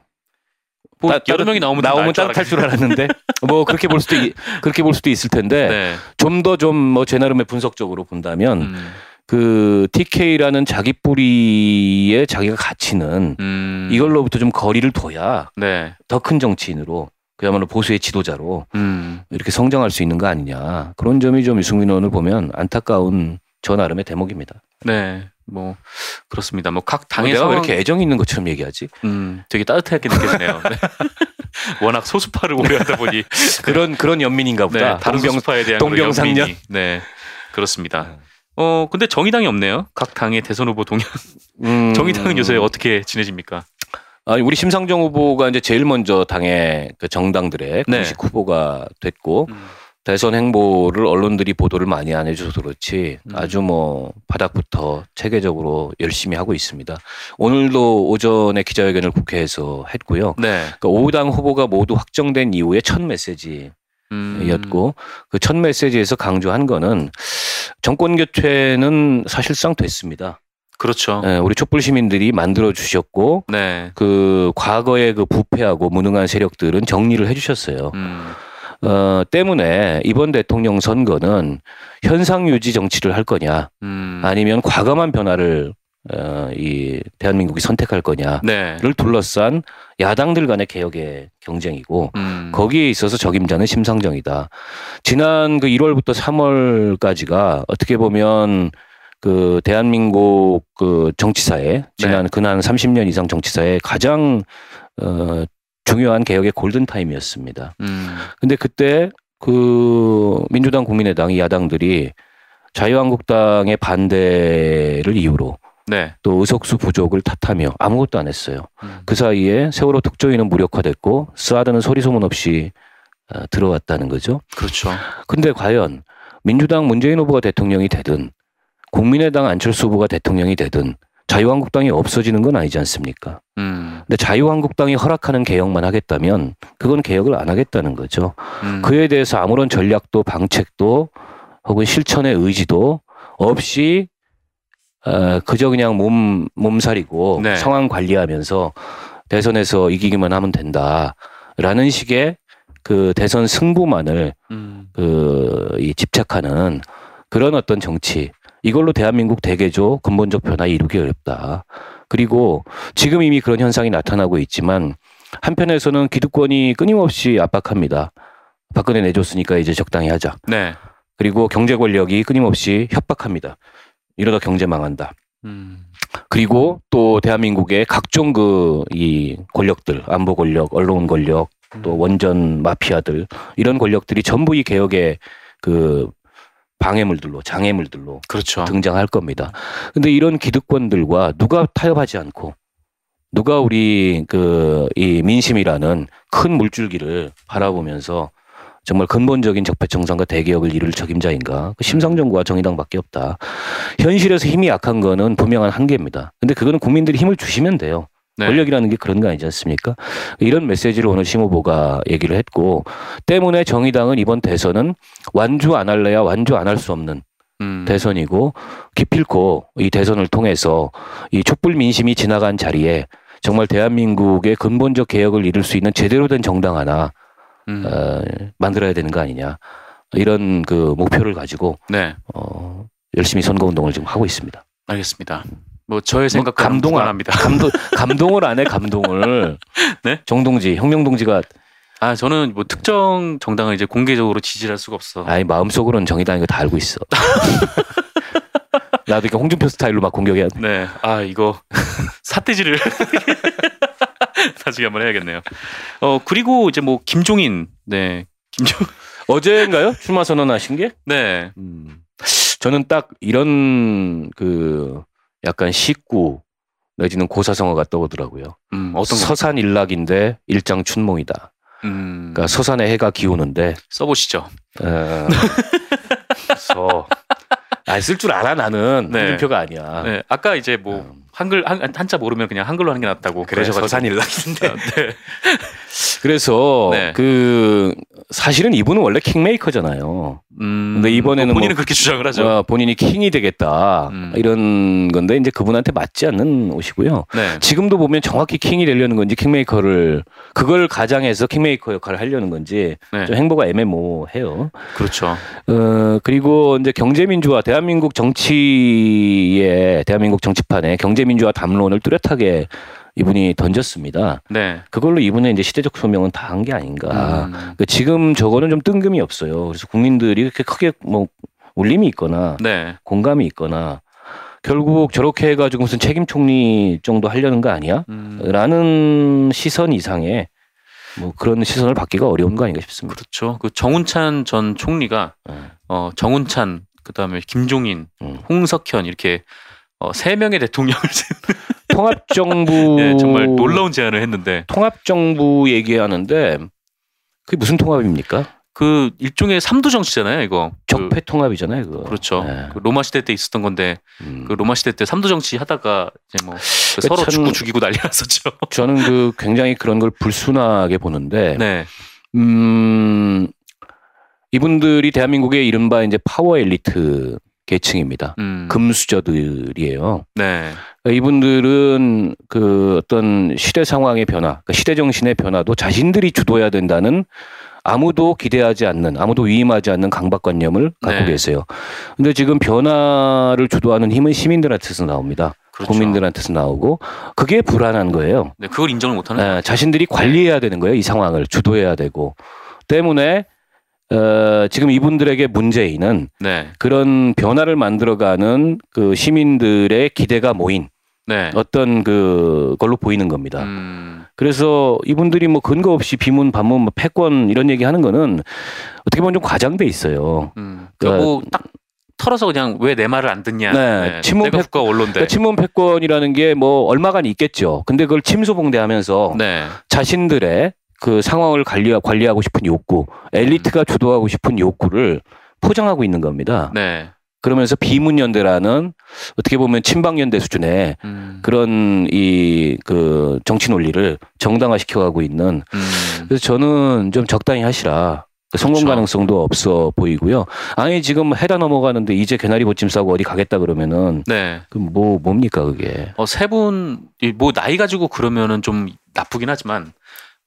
뭐 따- 여러 명이 나오면 나오면 따뜻할 줄 알았는데 뭐 그렇게 볼 수도 있, 그렇게 볼 수도 있을 텐데 네. 좀더 좀뭐제 나름의 분석적으로 본다면 음. 그 TK라는 자기 뿌리에 자기가 갇히는 음. 이걸로부터 좀 거리를 둬야 네. 더큰 정치인으로 그야말로 보수의 지도자로 음. 이렇게 성장할 수 있는 거 아니냐 그런 점이 좀 유승민 의원을 보면 안타까운 저 나름의 대목입니다. 네. 뭐 그렇습니다. 뭐 각 당에서 당에서 왜 이렇게 애정 있는 것처럼 얘기하지? 음, 되게 따뜻하게 느껴지네요. 네. 워낙 소수파를 오래 하다 보니 그런 그런 연민인가 네, 보다. 다른 동병 소수파에 대한 동병상련? 네. 그렇습니다. 어, 근데 정의당이 없네요. 각 당의 대선 후보 동향. 음, 정의당은 요새 어떻게 지내집니까? 아니 우리 심상정 후보가 이제 제일 먼저 당의 그 정당들의 네. 공식 후보가 됐고 음. 대선 행보를 언론들이 보도를 많이 안 해줘서 그렇지 음. 아주 뭐 바닥부터 체계적으로 열심히 하고 있습니다. 오늘도 오전에 기자회견을 국회에서 했고요. 네. 그러니까 5당 후보가 모두 확정된 이후에 첫 메시지 였고 음. 그첫 메시지에서 강조한 거는 정권 교체는 사실상 됐습니다. 그렇죠. 예, 우리 촛불 시민들이 만들어 주셨고 네. 그 과거의 그 부패하고 무능한 세력들은 정리를 해 주셨어요. 음. 어, 때문에 이번 대통령 선거는 현상 유지 정치를 할 거냐, 음. 아니면 과감한 변화를 어, 이 대한민국이 선택할 거냐를 네. 둘러싼 야당들 간의 개혁의 경쟁이고 음. 거기에 있어서 적임자는 심상정이다. 지난 그 1월부터 3월까지가 어떻게 보면 그 대한민국 그 정치사에 지난 근한 30년 이상 정치사에 가장 어 중요한 개혁의 골든 타임이었습니다. 음. 근데 그때 그 민주당 국민의당 이 야당들이 자유한국당의 반대를 이유로 네. 또 의석수 부족을 탓하며 아무것도 안 했어요. 음. 그 사이에 세월호 특조위는 무력화됐고 사드는 소리 소문 없이 어, 들어왔다는 거죠. 그렇죠. 근데 과연 민주당 문재인 후보가 대통령이 되든 국민의당 안철수 후보가 대통령이 되든 자유한국당이 없어지는 건 아니지 않습니까? 음. 근데 자유한국당이 허락하는 개혁만 하겠다면 그건 개혁을 안 하겠다는 거죠. 음. 그에 대해서 아무런 전략도 방책도 혹은 실천의 의지도 없이 어, 그저 그냥 몸 몸살이고 네. 상황 관리하면서 대선에서 이기기만 하면 된다라는 식의 그 대선 승부만을 음. 그, 이 집착하는 그런 어떤 정치. 이걸로 대한민국 대개조 근본적 변화 이루기 어렵다. 그리고 지금 이미 그런 현상이 나타나고 있지만 한편에서는 기득권이 끊임없이 압박합니다. 박근혜 내줬으니까 이제 적당히 하자. 네. 그리고 경제 권력이 끊임없이 협박합니다. 이러다 경제 망한다. 음. 그리고 또 대한민국의 각종 그 이 권력들, 안보 권력, 언론 권력, 또 원전 마피아들 이런 권력들이 전부 이 개혁의 그 방해물들로 장애물들로 그렇죠. 등장할 겁니다. 근데 이런 기득권들과 누가 타협하지 않고 누가 우리 그 이 민심이라는 큰 물줄기를 바라보면서 정말 근본적인 적폐청산과 대개혁을 이룰 책임자인가? 그 심상정부와 정의당밖에 없다. 현실에서 힘이 약한 거는 분명한 한계입니다. 근데 그거는 국민들이 힘을 주시면 돼요. 네. 권력이라는 게 그런 거 아니지 않습니까? 이런 메시지를 오늘 심호보가 얘기를 했고 때문에 정의당은 이번 대선은 완주 안 할래야 완주 안 할 수 없는 음. 대선이고 기필코 이 대선을 통해서 이 촛불 민심이 지나간 자리에 정말 대한민국의 근본적 개혁을 이룰 수 있는 제대로 된 정당 하나 음. 어, 만들어야 되는 거 아니냐 이런 그 목표를 가지고 네. 어, 열심히 선거 운동을 지금 하고 있습니다. 알겠습니다. 뭐 저의 생각과 감동 안- 합니다. 감동 감동을 안 해 감동을 네? 정동지 혁명동지가 아 저는 뭐 특정 정당을 이제 공개적으로 지지할 수가 없어. 아니 마음속으로는 정의당인 거다 알고 있어. 나도 이렇게 홍준표 스타일로 막 공격해야 돼. 네. 아 이거 사태질을 나중에 한번 해야겠네요. 어 그리고 이제 뭐 김종인 네 김종 어제인가요? 출마 선언하신 게? 네. 음. 저는 딱 이런 그 약간 식구 내지는 고사성어가 떠오르더라고요. 음 어떤 거? 서산 일락인데 일장 춘몽이다. 음 그러니까 서산에 해가 기우는데 써보시죠. 어, 그래서 안쓸 줄 알아 나는 네. 홍준표가 아니야. 네. 아까 이제 뭐 음. 한글 한, 한자 모르면 그냥 한글로 하는 게 낫다고 그래 그러셔가지고. 서산 일락인데. 아, 네. 그래서 네. 그 사실은 이분은 원래 킹메이커잖아요. 음, 근데 이번에는 뭐 본인은 뭐- 그렇게 주장을 하죠. 어, 본인이 킹이 되겠다 음. 이런 건데 이제 그분한테 맞지 않는 옷이고요. 네. 지금도 보면 정확히 킹이 되려는 건지 킹메이커를 그걸 가장해서 킹메이커 역할을 하려는 건지 네. 좀 행보가 애매모호해요. 그렇죠. 어 그리고 이제 경제민주화 대한민국 정치에 대한민국 정치판에 경제 민주화 담론을 뚜렷하게 이분이 던졌습니다. 네. 그걸로 이분의 이제 시대적 소명은 다 한 게 아닌가. 음, 그 지금 저거는 좀 뜬금이 없어요. 그래서 국민들이 이렇게 크게 뭐 울림이 있거나 네. 공감이 있거나 결국 저렇게 해가지고 무슨 책임 총리 정도 하려는 거 아니야? 음, 라는 시선 이상의 뭐 그런 시선을 받기가 어려운 거 아닌가 싶습니다. 그렇죠. 그 정운찬 전 총리가 어, 어 정운찬 그다음에 김종인, 음. 홍석현 이렇게 어, 세 명의 대통령을 통합정부 네, 정말 놀라운 제안을 했는데 통합정부 얘기하는데 그게 무슨 통합입니까? 그 일종의 삼두 정치잖아요, 이거. 그, 적폐 통합이잖아요, 그거. 그렇죠. 네. 그 로마 시대 때 있었던 건데 음. 그 로마 시대 때 삼두 정치 하다가 이제 뭐 그 서로 참- 죽고 죽이고 난리 났었죠. 저는 그 굉장히 그런 걸 불순하게 보는데 네. 음, 이분들이 대한민국의 이른바 이제 파워 엘리트 계층입니다. 음. 금수저들이에요. 네. 이분들은 그 어떤 시대 상황의 변화, 그러니까 시대 정신의 변화도 자신들이 주도해야 된다는 아무도 기대하지 않는, 아무도 위임하지 않는 강박관념을 갖고 네. 계세요. 근데 지금 변화를 주도하는 힘은 시민들한테서 나옵니다. 그렇죠. 국민들한테서 나오고 그게 불안한 거예요. 네, 그걸 인정을 못 하는 예, 자신들이 관리해야 되는 거예요. 이 상황을 주도해야 되고 때문에 어, 지금 이분들에게 문재인은 네. 그런 변화를 만들어가는 그 시민들의 기대가 모인 네. 어떤 그 걸로 보이는 겁니다. 음. 그래서 이분들이 뭐 근거 없이 비문, 반문, 뭐 패권 이런 얘기 하는 거는 어떻게 보면 좀 과장돼 있어요. 음. 그- 그러니까 뭐 딱 털어서 그냥 왜 내 말을 안 듣냐. 네, 친문 내가 패- 국가 언론대. 그러니까 친문 패권이라는 게 뭐 얼마간 있겠죠. 근데 그걸 침소봉대하면서 네. 자신들의 그 상황을 관리, 관리하고 싶은 욕구, 엘리트가 주도하고 싶은 욕구를 포장하고 있는 겁니다. 네. 그러면서 비문연대라는 어떻게 보면 친박연대 수준의 음. 그런 이 그 정치 논리를 정당화 시켜가고 있는 음. 그래서 저는 좀 적당히 하시라. 그 성공 그렇죠. 가능성도 없어 보이고요. 아니 지금 해다 넘어가는데 이제 개나리 보찜 싸고 어디 가겠다 그러면은 네. 그뭐 뭡니까 그게? 어, 세 분, 이 뭐, 나이 가지고 그러면은 좀 나쁘긴 하지만,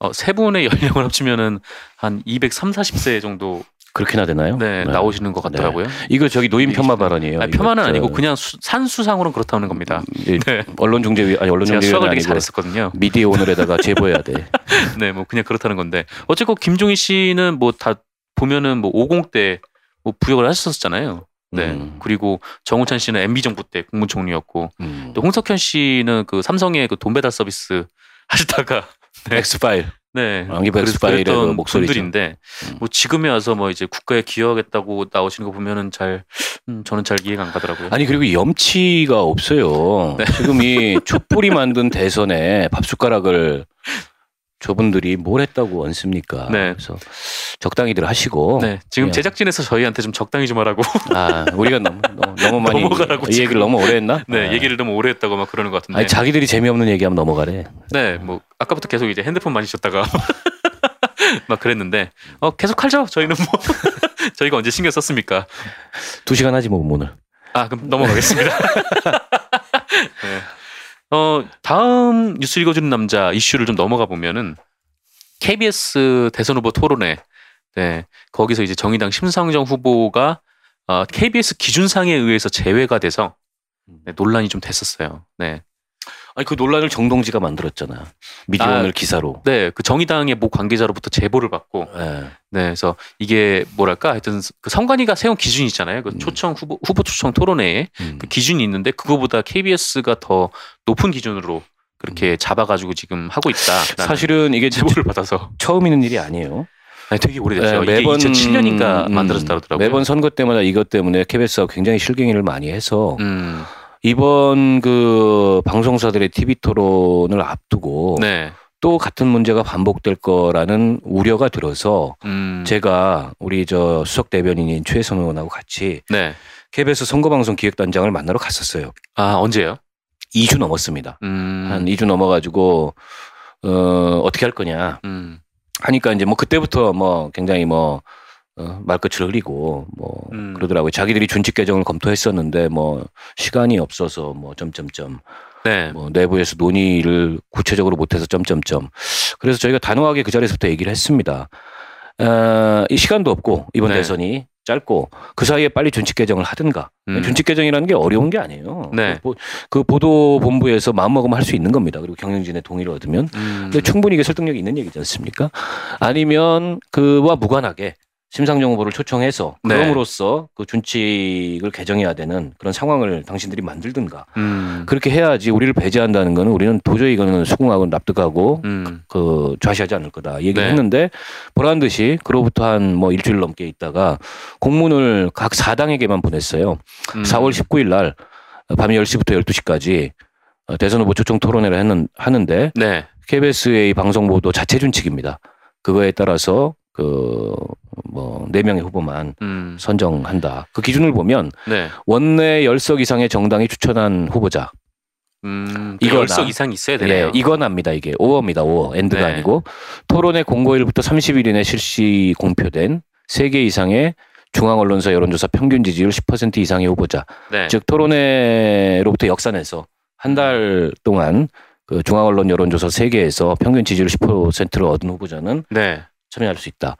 어, 세 분의 연령을 합치면은 한 230, 40세 정도 그렇게나 되나요? 네, 나오시는 것 같더라고요. 이거 저기 노인 폄하 발언이에요. 아니, 폄하는 저- 아니고 그냥 수, 산수상으로는 그렇다는 겁니다. 이 네. 언론중재위 아니 제가 언론중재위는 수학을 되게 잘했었거든요. 미디어 오늘에다가 제보해야 돼. 네, 뭐 그냥 그렇다는 건데 어쨌건 김종희 씨는 뭐 다 보면은 뭐 50대 뭐 부역을 하셨었잖아요. 네. 음. 그리고 정우찬 씨는 MB 정부 때 국무총리였고 음. 또 홍석현 씨는 그 삼성의 그 돈 배달 서비스 하시다가 네. 엑스파일. 네. 그랬- 엑스파일의 그 목소리죠. 분들인데 음. 뭐 지금에 와서 뭐 이제 국가에 기여하겠다고 나오시는 거 보면은 잘 음, 저는 잘 이해가 안 가더라고요. 아니 그리고 염치가 없어요. 네. 지금 이 촛불이 만든 대선에 밥숟가락을 저분들이 뭘 했다고 얹습니까? 네. 그래서 적당히들 하시고. 네. 지금 예. 제작진에서 저희한테 좀 적당히 좀 하라고 아 우리가 너무 너무, 너무 많이 넘어가라고 이 얘기를 지금. 너무 오래 했나? 네, 아. 얘기를 너무 오래 했다고 막 그러는 것 같은데. 아니 자기들이 재미없는 얘기하면 넘어가래. 네, 뭐 아까부터 계속 이제 핸드폰 만지셨다가 막 그랬는데 어 계속 하죠. 저희는 뭐 저희가 언제 신경 썼습니까? 두 시간 하지 뭐 오늘. 아 그럼 넘어가겠습니다. 네. 어 다음 뉴스 읽어주는 남자 이슈를 좀 넘어가 보면은 KBS 대선 후보 토론회 네 거기서 이제 정의당 심상정 후보가 어, KBS 기준상에 의해서 제외가 돼서 네, 논란이 좀 됐었어요. 네. 아니 그 논란을 정동지가 만들었잖아. 미디어 아, 오늘 기사로. 네, 그 정의당의 모 관계자로부터 제보를 받고, 예. 네, 그래서 이게 뭐랄까, 하여튼 그 성관위가 세운 기준이 있잖아요. 그 음. 초청 후보 후보 초청 토론회에 음. 그 기준이 있는데 그거보다 KBS가 더 높은 기준으로 그렇게 잡아가지고 지금 하고 있다. 음. 사실은 이게 제보를 받아서 처음 있는 일이 아니에요. 아니, 되게 오래됐죠. 네, 이게 2007년인가 음, 만들어졌다고 하더라고요. 매번 선거 때마다 이것 때문에 KBS가 굉장히 실갱이를 많이 해서 음, 이번 그 방송사들의 TV 토론을 앞두고 네, 또 같은 문제가 반복될 거라는 우려가 들어서 음, 제가 우리 저 수석 대변인인 최선 의원하고 같이 네, KBS 선거방송 기획단장을 만나러 갔었어요. 아 언제요? 2주 넘었습니다. 음, 한 2주 넘어가지고 어 어떻게 할 거냐 음, 하니까 이제 뭐 그때부터 뭐 굉장히 뭐 어, 말끝을 흐리고 뭐 음. 그러더라고요. 자기들이 준칙 개정을 검토했었는데 뭐 시간이 없어서 뭐 점점점 네, 뭐 내부에서 논의를 구체적으로 못해서 점점점. 그래서 저희가 단호하게 그 자리에서부터 얘기를 했습니다. 어, 이 시간도 없고 이번 네. 대선이 짧고 그 사이에 빨리 준칙 개정을 하든가. 음. 준칙 개정이라는 게 어려운 게 아니에요. 네. 그, 보- 그 보도 본부에서 마음먹으면 할 수 있는 겁니다. 그리고 경영진의 동의를 얻으면. 음, 근데 충분히 이게 설득력이 있는 얘기지 않습니까? 아니면 그와 무관하게 심상정 후보를 초청해서 네. 그럼으로써 그 준칙을 개정해야 되는 그런 상황을 당신들이 만들든가 음, 그렇게 해야지 우리를 배제한다는 거는 우리는 도저히 이거는 수긍하고 납득하고 음, 그 좌시하지 않을 거다 얘기를 네. 했는데 보란 듯이 그로부터 한 뭐 일주일 넘게 있다가 공문을 각 사당에게만 보냈어요. 음. 4월 19일 날 밤 10시부터 12시까지 대선 후보 초청 토론회를 했는, 하는데 네, KBS의 방송 보도 자체 준칙입니다. 그거에 따라서 그 뭐 네 명의 후보만 음, 선정한다. 그 기준을 보면 네, 원내 열석 이상의 정당이 추천한 후보자 음, 이거나. 열석 이상 있어야 되네요. 예, 이거납니다. 이게 5어입니다. 5어. 엔드가 네. 아니고 토론회 공고일부터 30일 이내 실시 공표된 3개 이상의 중앙 언론사 여론조사 평균 지지율 10% 이상의 후보자. 네, 즉 토론회로부터 역산해서 한 달 동안 그 중앙 언론 여론조사 3개에서 평균 지지율 10%를 얻은 후보자는 네, 참여할 수 있다.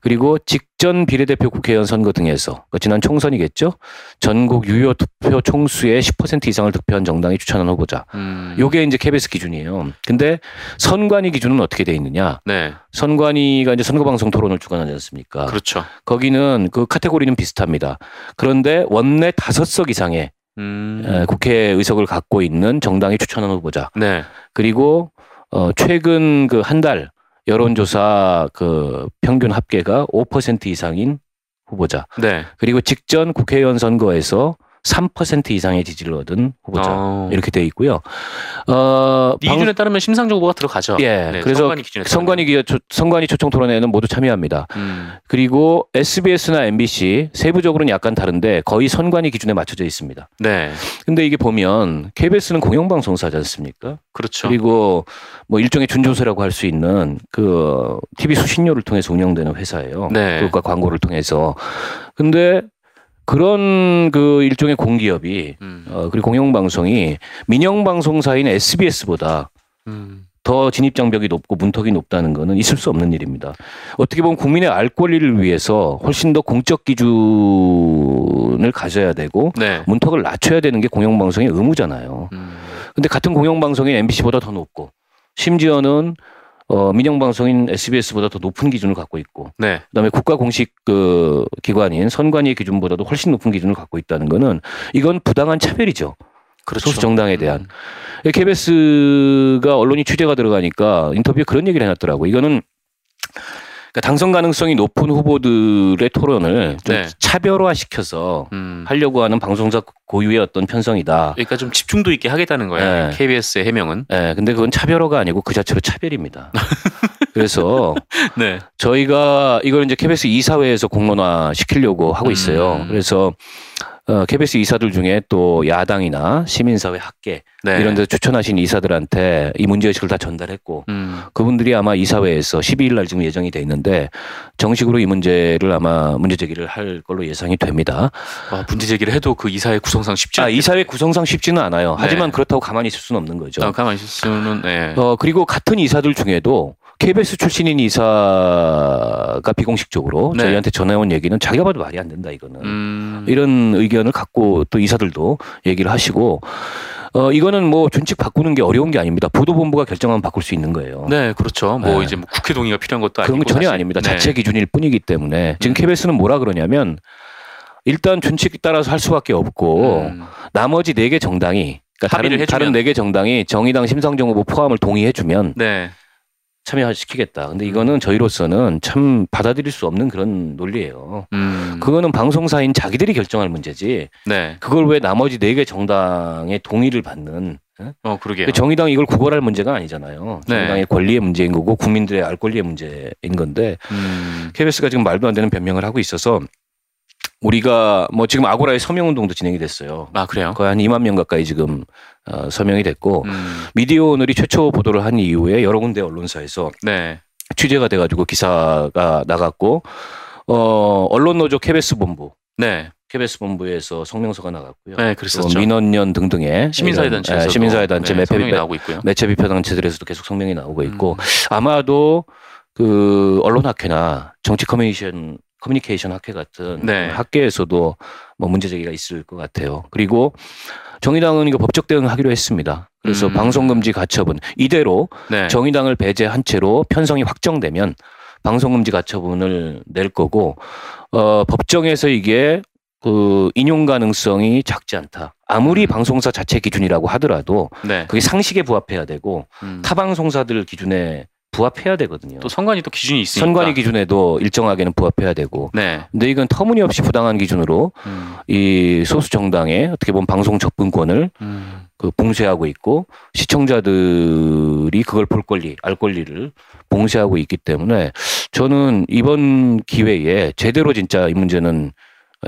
그리고 직전 비례대표 국회의원 선거 등에서 그 지난 총선이겠죠. 전국 유효 투표 총수의 10% 이상을 득표한 정당이 추천한 후보자. 음, 요게 이제 KBS 기준이에요. 근데 선관위 기준은 어떻게 돼 있느냐? 네, 선관위가 이제 선거방송 토론을 주관하지 않습니까? 그렇죠. 거기는 그 카테고리는 비슷합니다. 그런데 원내 다섯 석 이상의 음, 에, 국회 의석을 갖고 있는 정당이 추천한 후보자. 네, 그리고 어 최근 그 한 달 여론조사 그 평균 합계가 5% 이상인 후보자. 네, 그리고 직전 국회의원 선거에서 3% 이상의 지지를 얻은 후보자. 어, 이렇게 돼 있고요. 어, 이 기준에 따르면 심상정 후보가 들어가죠. 예, 네, 그래서 선관위 기준에. 선관위 기 선관위 초청 토론회는 모두 참여합니다. 음, 그리고 SBS나 MBC 세부적으로는 약간 다른데 거의 선관위 기준에 맞춰져 있습니다. 네, 근데 이게 보면 KBS는 공영방송사지 않습니까? 그렇죠. 그리고 뭐 일종의 준조세라고 할 수 있는 그 TV 수신료를 통해서 운영되는 회사예요. 네. 그것과 광고를 통해서. 근데 그런 그 일종의 공기업이 음, 어, 그리고 공영방송이 민영방송사인 SBS보다 음, 더 진입 장벽이 높고 문턱이 높다는 거는 있을 수 없는 일입니다. 어떻게 보면 국민의 알 권리를 위해서 훨씬 더 공적 기준을 가져야 되고 네. 문턱을 낮춰야 되는 게 공영방송의 의무잖아요. 음. 근데 같은 공영방송인 MBC보다 더 높고 심지어는 어, 민영방송인 SBS보다 더 높은 기준을 갖고 있고 네. 그다음에 국가 공식 그 기관인 선관위의 기준보다도 훨씬 높은 기준을 갖고 있다는 거는 이건 부당한 차별이죠. 그렇죠. 소수 정당에 대한. 음. KBS가 언론이 취재가 들어가니까 인터뷰에 그런 얘기를 해놨더라고. 이거는 그러니까 당선 가능성이 높은 후보들의 토론을 좀 네. 차별화시켜서 음. 하려고 하는 방송사 고유의 어떤 편성이다. 그러니까 좀 집중도 있게 하겠다는 거예요. 네. KBS의 해명은. 예, 근데 그건 차별화가 아니고 그 자체로 차별입니다. 그래서 네. 저희가 이걸 이제 KBS 이사회에서 공론화 시키려고 하고 있어요. 음. 그래서 어, KBS 이사들 중에 또 야당이나 시민사회 학계 네. 이런 데 추천하신 이사들한테 이 문제의식을 다 전달했고 음. 그분들이 아마 이사회에서 12일 날 지금 예정이 돼 있는데 정식으로 이 문제를 아마 문제 제기를 할 걸로 예상이 됩니다. 아, 문제 제기를 해도 그 이사의 구성상 쉽지 아, 않 이사회 구성상 쉽지는 않아요. 하지만 네. 그렇다고 가만히 있을 수는 없는 거죠. 아, 가만히 있을 수는 네. 어, 그리고 같은 이사들 중에도 KBS 출신인 이사가 비공식적으로 네. 저희한테 전해온 얘기는 자기가 봐도 말이 안 된다 이거는 음. 이런 의견을 갖고 또 이사들도 얘기를 하시고 어 이거는 뭐 준칙 바꾸는 게 어려운 게 아닙니다. 보도본부가 결정하면 바꿀 수 있는 거예요. 네, 그렇죠. 뭐 네. 이제 뭐 국회 동의가 필요한 것도 아니고 그런 건 전혀 사실. 아닙니다. 네. 자체 기준일 뿐이기 때문에 지금 음. KBS는 뭐라 그러냐면 일단 준칙 따라서 할 수밖에 없고 음. 나머지 네 개 정당이 그러니까 다른. 다른 네 개 정당이 정의당 심상정 후보 포함을 동의해주면 네. 참여시키겠다. 근데 이거는 저희로서는 참 받아들일 수 없는 그런 논리예요. 음. 그거는 방송사인 자기들이 결정할 문제지. 네. 그걸 왜 나머지 네 개 정당의 동의를 받는 어? 어, 그러게요. 정의당이 이걸 구걸할 문제가 아니잖아요. 네. 정의당의 권리의 문제인 거고 국민들의 알 권리의 문제인 건데 음. KBS가 지금 말도 안 되는 변명을 하고 있어서 우리가 뭐 지금 아고라의 서명 운동도 진행이 됐어요. 아, 그래요? 거의 한 2만 명 가까이 지금 어, 서명이 됐고 음. 미디어 오늘이 최초 보도를 한 이후에 여러 군데 언론사에서 네. 취재가 돼가지고 기사가 나갔고 어 언론 노조 KBS 본부 네. KBS 본부에서 성명서가 나갔고요. 네, 또 그랬었죠. 민원연 등등의 시민사회 예, 시민사회 단체 네, 매체 성명이 비평 나오고 있고요. 매체 비평 단체들에서도 계속 성명이 나오고 있고 음. 아마도 그 언론학회나 정치 커뮤니케이션 커뮤니케이션 학회 같은 네. 학계에서도 뭐 문제 제기가 있을 것 같아요. 그리고 정의당은 이거 법적 대응하기로 했습니다. 그래서 음. 방송금지 가처분 이대로 네. 정의당을 배제한 채로 편성이 확정되면 방송금지 가처분을 낼 거고 어 법정에서 이게 그 인용 가능성이 작지 않다. 아무리 음. 방송사 자체 기준이라고 하더라도 네. 그게 상식에 부합해야 되고 음. 타 방송사들 기준에 부합해야 되거든요. 또 선관위 또 기준이 있으니까. 선관위 기준에도 일정하게는 부합해야 되고. 네. 근데 이건 터무니없이 부당한 기준으로 음. 이 소수 정당의 어떻게 보면 방송 접근권을 음. 그 봉쇄하고 있고 시청자들이 그걸 볼 권리, 알 권리를 봉쇄하고 있기 때문에 저는 이번 기회에 제대로 진짜 이 문제는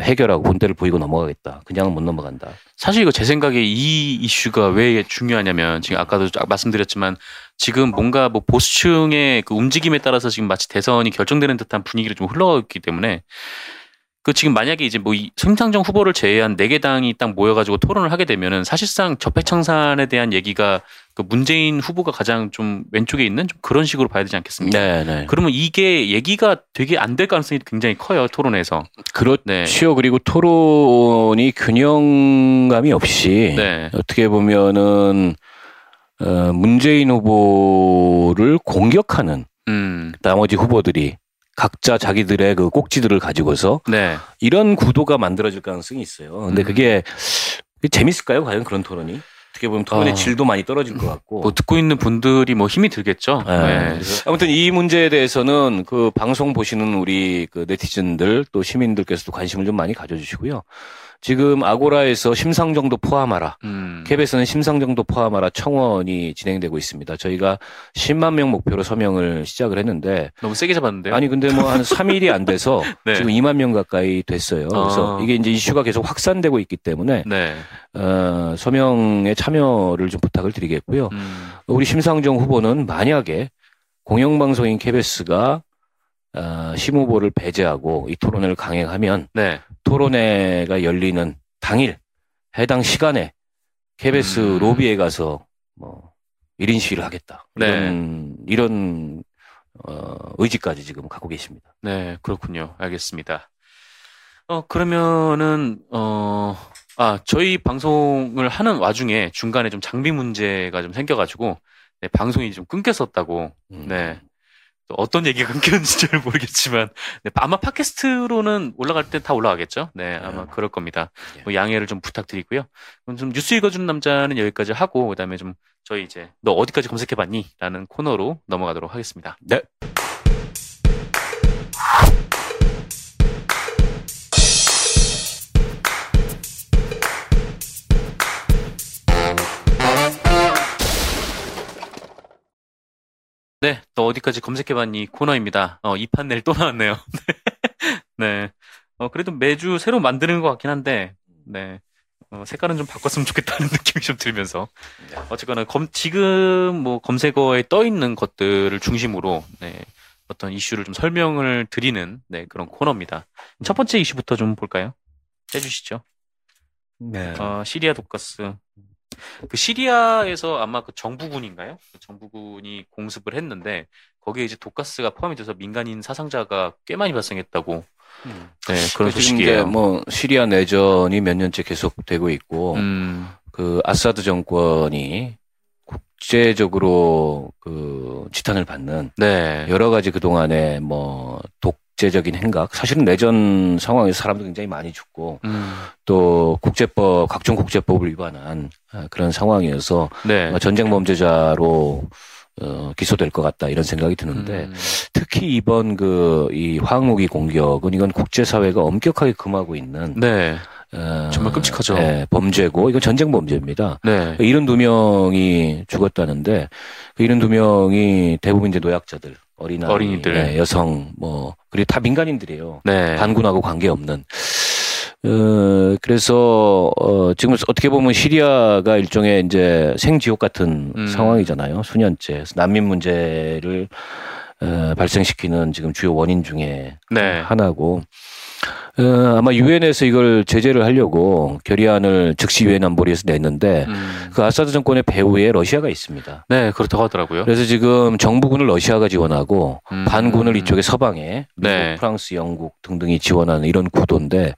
해결하고 본때를 보이고 넘어가겠다. 그냥은 못 넘어간다. 사실 이거 제 생각에 이 이슈가 왜 중요하냐면 지금 아까도 쫙 말씀드렸지만 지금 뭔가 뭐 보수층의 그 움직임에 따라서 지금 마치 대선이 결정되는 듯한 분위기를 좀 흘러가고 있기 때문에 그 지금 만약에 이제 뭐 이 심상정 후보를 제외한 네 개 당이 딱 모여가지고 토론을 하게 되면은 사실상 적폐청산에 대한 얘기가 그 문재인 후보가 가장 좀 왼쪽에 있는 좀 그런 식으로 봐야 되지 않겠습니까? 네, 네. 그러면 이게 얘기가 되게 안 될 가능성이 굉장히 커요 토론에서. 그렇죠. 네. 그리고 토론이 균형감이 없이 네. 어떻게 보면은 어, 문재인 후보를 공격하는 음. 나머지 후보들이 각자 자기들의 그 꼭지들을 가지고서 네. 이런 구도가 만들어질 가능성이 있어요. 근데 음. 그게 재밌을까요? 과연 그런 토론이? 어떻게 보면 토론의 어. 질도 많이 떨어질 것 같고. 뭐 듣고 있는 분들이 뭐 힘이 들겠죠. 네. 네. 아무튼 이 문제에 대해서는 그 방송 보시는 우리 그 네티즌들 또 시민들께서도 관심을 좀 많이 가져주시고요. 지금 아고라에서 심상정도 포함하라. 음. KBS는 심상정도 포함하라 청원이 진행되고 있습니다. 저희가 10만 명 목표로 서명을 시작을 했는데 너무 세게 잡았는데요. 아니 근데 뭐 한 3일이 안 돼서 네. 지금 2만 명 가까이 됐어요. 그래서 아. 이게 이제 이슈가 계속 확산되고 있기 때문에 네. 어, 서명에 참여를 좀 부탁을 드리겠고요. 음. 우리 심상정 후보는 만약에 공영방송인 KBS가 어, 심 후보를 배제하고 이 토론회를 강행하면 네. 토론회가 열리는 당일 해당 시간에 KBS 음. 로비에 가서 뭐 1인 시위를 하겠다. 네. 이런 이런 어, 의지까지 지금 갖고 계십니다. 네, 그렇군요. 알겠습니다. 어, 그러면은, 어, 아, 저희 방송을 하는 와중에 중간에 좀 장비 문제가 좀 생겨가지고, 네, 방송이 좀 끊겼었다고, 음. 네. 또 어떤 얘기가 끊겼는지 잘 모르겠지만, 네, 아마 팟캐스트로는 올라갈 때 다 올라가겠죠? 네, 아마 네. 그럴 겁니다. 예. 뭐 양해를 좀 부탁드리고요. 그럼 좀 뉴스 읽어주는 남자는 여기까지 하고, 그 다음에 좀 저희 이제, 너 어디까지 검색해봤니? 라는 코너로 넘어가도록 하겠습니다. 네. 네, 너 어디까지 검색해봤니 코너입니다. 어, 이 판넬 또 나왔네요. 네. 어, 그래도 매주 새로 만드는 것 같긴 한데, 네. 어, 색깔은 좀 바꿨으면 좋겠다는 느낌이 좀 들면서. 네. 어쨌거나, 검, 지금 뭐 검색어에 떠 있는 것들을 중심으로, 네. 어떤 이슈를 좀 설명을 드리는, 네, 그런 코너입니다. 첫 번째 이슈부터 좀 볼까요? 해주시죠. 네. 어, 시리아 독가스. 그 시리아에서 아마 그 정부군인가요? 그 정부군이 공습을 했는데 거기에 이제 독가스가 포함이 돼서 민간인 사상자가 꽤 많이 발생했다고. 네, 그런 소식이에요. 뭐 시리아 내전이 몇 년째 계속되고 있고 음, 그 아사드 정권이 국제적으로 그 지탄을 받는 네, 여러 가지 그 동안에 뭐 독 재적인 행각. 사실은 내전 상황에서 사람도 굉장히 많이 죽고 음, 또 국제법 각종 국제법을 위반한 아, 그런 상황이어서 네. 전쟁 범죄자로 어, 기소될 것 같다 이런 생각이 드는데 음, 특히 이번 그 이 화학무기 공격은 이건 국제사회가 엄격하게 금하고 있는 네, 어, 정말 끔찍하죠. 예, 범죄고 이건 전쟁 범죄입니다. 네, 72명이 죽었다는데 그 72명이 대부분 이제 노약자들, 어린아이, 어린이들. 예, 여성 뭐 그리고 다 민간인들이에요. 네, 반군하고 관계없는. 어, 그래서, 어, 지금 어떻게 보면 시리아가 일종의 이제 생지옥 같은 음. 상황이잖아요. 수년째. 난민 문제를, 어, 발생시키는 지금 주요 원인 중에 네, 하나고, 어, 아마 유엔에서 이걸 제재를 하려고 결의안을 즉시 유엔 안보리에서 냈는데, 음, 그 아사드 정권의 배후에 러시아가 있습니다. 네, 그렇다고 하더라고요. 그래서 지금 정부군을 러시아가 지원하고, 음, 반군을 이쪽에 서방에 미국, 네. 프랑스, 영국 등등이 지원하는 이런 구도인데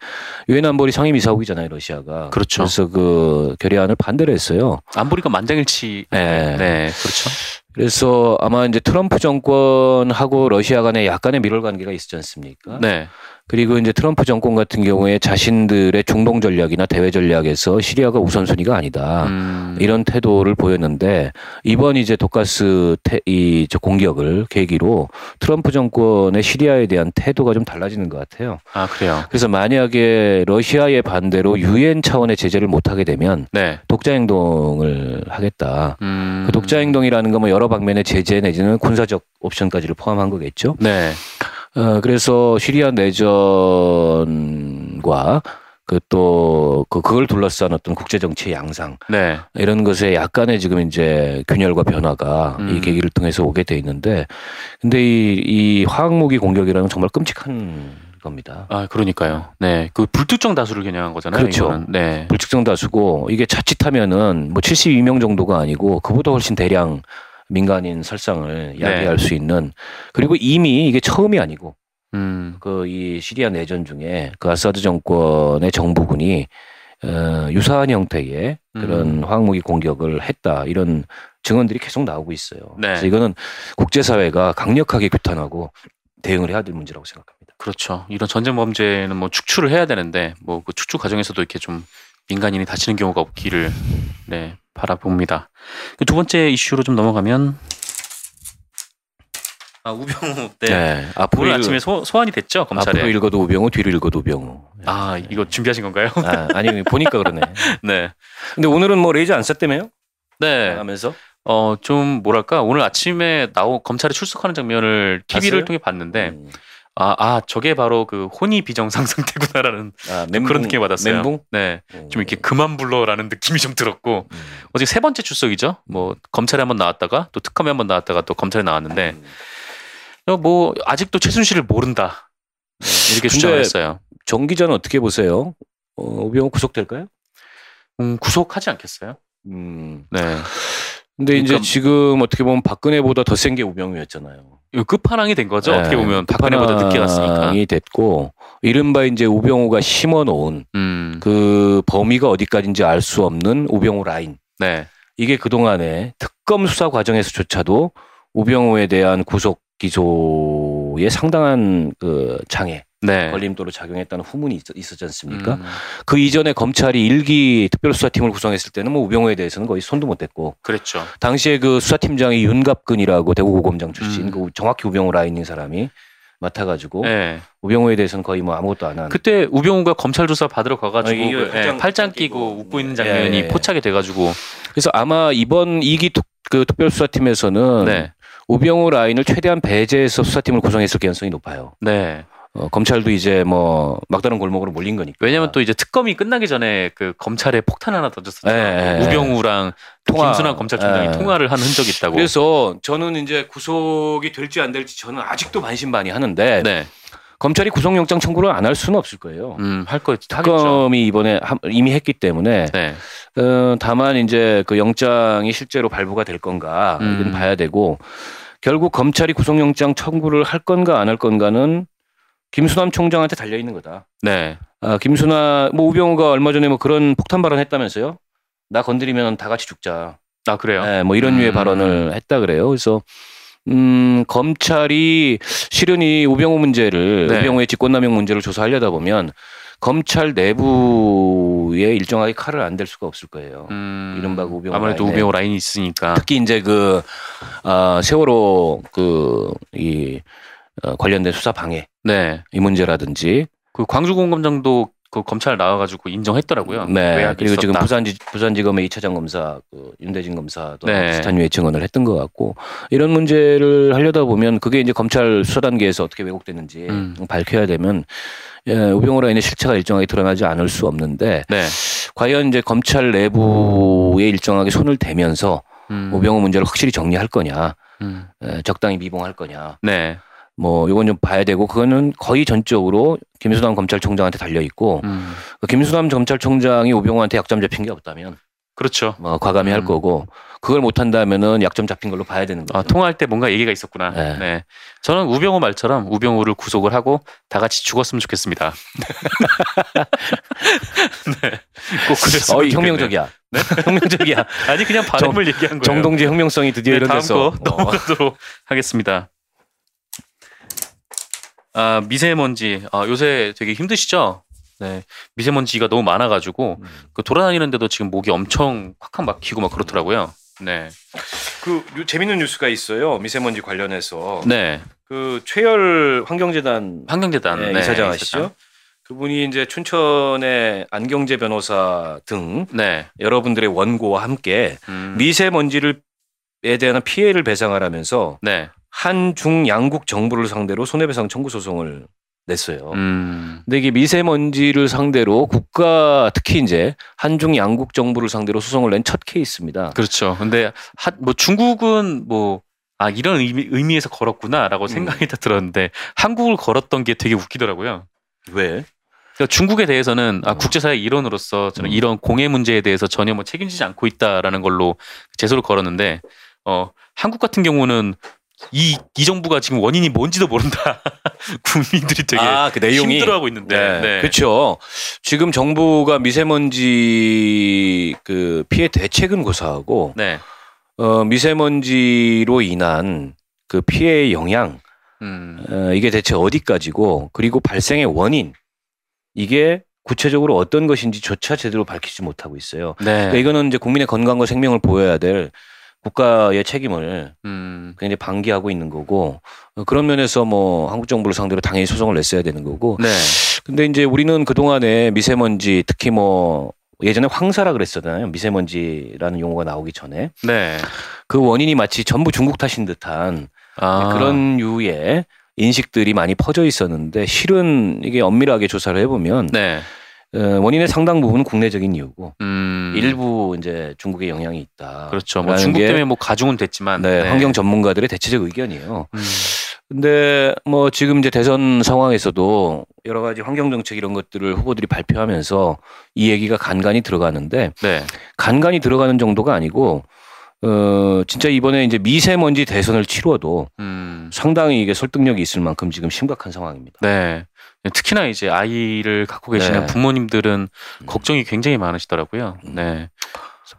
유엔 안보리 상임이사국이잖아요 러시아가. 그렇죠. 그래서 그 결의안을 반대를 했어요. 안보리가 만장일치. 네. 네, 그렇죠. 그래서 아마 이제 트럼프 정권하고 러시아 간에 약간의 밀월 관계가 있지 않습니까? 네, 그리고 이제 트럼프 정권 같은 경우에 자신들의 중동 전략이나 대외 전략에서 시리아가 우선순위가 아니다. 음, 이런 태도를 보였는데 이번 이제 독가스 태, 이 저 공격을 계기로 트럼프 정권의 시리아에 대한 태도가 좀 달라지는 것 같아요. 아, 그래요. 그래서 만약에 러시아의 반대로 유엔 차원의 제재를 못 하게 되면 네, 독자 행동을 하겠다. 음, 그 독자 행동이라는 건 뭐 여러 방면의 제재 내지는 군사적 옵션까지를 포함한 거겠죠. 네, 어, 그래서 시리아 내전과 그또 그 그걸 둘러싼 어떤 국제 정치의 양상 네, 이런 것에 약간의 지금 이제 균열과 변화가 음. 이 계기를 통해서 오게 돼 있는데 근데 이, 이 화학무기 공격이라는 건 정말 끔찍한 겁니다. 아, 그러니까요. 네, 그 불특정 다수를 겨냥한 거잖아요. 그렇죠. 이거는. 네, 불특정 다수고 이게 자칫하면 뭐 72명 정도가 아니고 그보다 훨씬 대량 민간인 살상을 야기할 수 있는 그리고 이미 이게 처음이 아니고 음, 그이 시리아 내전 중에 그 아사드 정권의 정부군이 어, 유사한 형태의 그런 음. 화학무기 공격을 했다 이런 증언들이 계속 나오고 있어요. 네. 그래서 이거는 국제사회가 강력하게 규탄하고 대응을 해야 될 문제라고 생각합니다. 그렇죠. 이런 전쟁 범죄는 뭐 축출을 해야 되는데 뭐 그 축출 과정에서도 이렇게 좀 민간인이 다치는 경우가 없기를 네 바라봅니다. 그두 번째 이슈로 좀 넘어가면 아 우병우 네. 앞으로 오늘 읽- 아침에 소, 소환이 됐죠 검찰에. 앞으로 읽어도 우병우, 뒤로 읽어도 우병우. 아 이거 준비하신 건가요? 아, 아니 보니까 그러네. 네. 근데 오늘은 뭐 레이저 안 썼다며요? 네. 하면서 어좀 뭐랄까 오늘 아침에 나오 검찰에 출석하는 장면을 TV를 봤어요? 통해 봤는데 음. 아, 아 저게 바로 그 혼이 비정상 상태구나라는 아, 좀 그런 느낌을 받았어요. 멘붕? 네. 좀 이렇게 그만 불러라는 느낌이 좀 들었고 음. 어제 세 번째 출석이죠. 뭐 검찰에 한번 나왔다가 또 특검에 한번 나왔다가 또 검찰에 나왔는데 음. 어, 뭐 아직도 최순실을 모른다 네, 이렇게 근데 주장을 했어요. 정 기자는 어떻게 보세요? 어, 우병우 구속될까요? 음, 구속하지 않겠어요? 음. 네. 근데 이제 그러니까- 지금 어떻게 보면 박근혜보다 더 센 게 우병우였잖아요. 이거 끝판왕이 된 거죠. 네, 어떻게 보면 박근혜보다 늦게 갔으니까. 끝판왕이 됐고 이른바 이제 우병우가 심어놓은 음, 그 범위가 어디까지인지 알 수 없는 우병우 라인. 네, 이게 그 동안에 특검 수사 과정에서조차도 우병우에 대한 구속 기소에 상당한 그 장애, 네. 걸림돌로 작용했다는 후문이 있, 있었지 않습니까? 음, 그 이전에 검찰이 일기 특별수사팀을 구성했을 때는 뭐 우병우에 대해서는 거의 손도 못 댔고 그랬죠. 당시에 그 수사팀장이 윤갑근이라고 대구고검장 출신 음. 그 정확히 우병우 라인인 사람이 맡아가지고 네. 우병우에 대해서는 거의 뭐 아무것도 안 한. 그때 우병우가 검찰 조사 받으러 가가지고 아, 그, 예, 팔짱 팔짱 끼고, 끼고 웃고 있는 예, 장면이 예. 포착이 돼가지고 그래서 아마 이번 이기 특, 그 특별수사팀에서는 네, 우병우 라인을 최대한 배제해서 수사팀을 구성했을 가능성이 높아요. 네. 어, 검찰도 이제 뭐 막다른 골목으로 몰린 거니까. 왜냐면 또 이제 특검이 끝나기 전에 그 검찰에 폭탄 하나 던졌었잖아요. 예, 예, 우병우랑 통화. 김순환 검찰총장이 예. 통화를 한 흔적이 있다고. 그래서 저는 이제 구속이 될지 안 될지 저는 아직도 반신반의하는데 네, 검찰이 구속영장 청구를 안 할 수는 없을 거예요. 음, 할 거. 특검이 이번에 함- 이미 했기 때문에 네, 어, 다만 이제 그 영장이 실제로 발부가 될 건가 음. 이건 봐야 되고 결국 검찰이 구속영장 청구를 할 건가 안 할 건가는 김수남 총장한테 달려 있는 거다. 네, 아, 김수남 뭐 우병우가 얼마 전에 뭐 그런 폭탄 발언했다면서요? 나 건드리면 다 같이 죽자. 아 그래요. 네, 뭐 이런 류의 음. 발언을 했다 그래요. 그래서 음, 검찰이 실은 이 우병우 문제를 네. 우병우의 직권남용 문제를 조사하려다 보면 검찰 내부에 일정하게 칼을 안 댈 수가 없을 거예요. 음, 이른바 그 우병우 아무래도 라인에. 우병우 라인이 있으니까. 특히 이제 그 아, 세월호 그이 어, 관련된 수사 방해 네, 이 문제라든지 그 광주 공검장도 그 검찰 나와가지고 인정했더라고요. 네 외압이 그리고 지금 있었다. 부산지 부산지검의 2차장 검사 그 윤대진 검사도 네. 비슷한 유의 증언을 했던 것 같고 이런 문제를 하려다 보면 그게 이제 검찰 수사 단계에서 어떻게 왜곡됐는지 음. 밝혀야 되면 예, 우병우 라 인의 실체가 일정하게 드러나지 않을 수 없는데 네, 과연 이제 검찰 내부에 일정하게 손을 대면서 음, 우병우 문제를 확실히 정리할 거냐 음, 예, 적당히 미봉할 거냐 네, 뭐 요건 좀 봐야 되고 그거는 거의 전적으로 김수남 검찰총장한테 달려 있고 음, 그 김수남 검찰총장이 우병우한테 약점 잡힌 게 없다면 그렇죠. 뭐 과감히 할 음. 거고 그걸 못 한다면은 약점 잡힌 걸로 봐야 되는 거죠. 아, 통화할 때 뭔가 얘기가 있었구나. 네. 네. 저는 우병우 말처럼 우병우를 구속을 하고 다 같이 죽었으면 좋겠습니다. 네. 꼭 그랬으면 좋겠네요. 혁명적이야. 혁명적이야. 아니 그냥 바람을 얘기한 거예요. 정동재 혁명성이 드디어 네, 다음 이런데서 거 어. 넘어가도록 하겠습니다. 아 미세먼지 아, 요새 되게 힘드시죠? 네 미세먼지가 너무 많아가지고 음. 그 돌아다니는데도 지금 목이 엄청 확확 막히고 막 그렇더라고요. 네, 그 요- 재밌는 뉴스가 있어요. 미세먼지 관련해서 네 그 최열 환경재단 환경재단 네, 네, 이사장 이사장. 아시죠? 그분이 이제 춘천의 안경재 변호사 등 네, 여러분들의 원고와 함께 음, 미세먼지를 에 대한 피해를 배상하라면서 네, 한중 양국 정부를 상대로 손해배상 청구 소송을 냈어요. 음, 근데 이게 미세먼지를 상대로 국가 특히 이제 한중 양국 정부를 상대로 소송을 낸 첫 케이스입니다. 그렇죠. 근데 하, 뭐 중국은 뭐 아 이런 의미, 음. 걸었구나라고 생각이 다 들었는데 한국을 걸었던 게 되게 웃기더라고요. 왜? 그러니까 중국에 대해서는 아, 음. 국제사회 일원으로서 저는 음. 이런 공해 문제에 대해서 전혀 뭐 책임지지 않고 있다라는 걸로 제소를 걸었는데 어 한국 같은 경우는 이, 이 정부가 지금 원인이 뭔지도 모른다. 국민들이 되게 아, 그 내용이 힘들어하고 있는데. 네. 네. 그렇죠. 지금 정부가 미세먼지 그 피해 대책은 고사하고 네. 어, 미세먼지로 인한 그 피해의 영향 음. 어, 이게 대체 어디까지고 그리고 발생의 원인 이게 구체적으로 어떤 것인지조차 제대로 밝히지 못하고 있어요. 네. 그러니까 이거는 이제 국민의 건강과 생명을 보여야 될 국가의 책임을 음. 굉장히 방기하고 있는 거고 어, 그런 면에서 뭐 한국 정부를 상대로 당연히 소송을 냈어야 되는 거고 네. 근데 이제 우리는 그 동안에 미세먼지 특히 뭐 예전에 황사라 그랬었잖아요. 미세먼지라는 용어가 나오기 전에 네. 그 원인이 마치 전부 중국 탓인 듯한 아. 그런 유의 인식들이 많이 퍼져 있었는데 실은 이게 엄밀하게 조사를 해보면 네. 어, 원인의 상당 부분은 국내적인 이유고 음. 일부 이제 중국의 영향이 있다. 그렇죠. 뭐 중국 게 때문에 뭐 가중은 됐지만. 네, 환경 전문가들의 대체적 의견이에요. 음. 근데 뭐 지금 이제 대선 상황에서도 여러 가지 환경 정책 이런 것들을 후보들이 발표하면서 이 얘기가 간간히 들어가는데 네. 간간히 들어가는 정도가 아니고 어, 진짜 이번에 이제 미세먼지 대선을 치러도 음. 상당히 이게 설득력이 있을 만큼 지금 심각한 상황입니다. 네. 특히나 이제 아이를 갖고 계시는 네. 부모님들은 음. 걱정이 굉장히 많으시더라고요. 음. 네.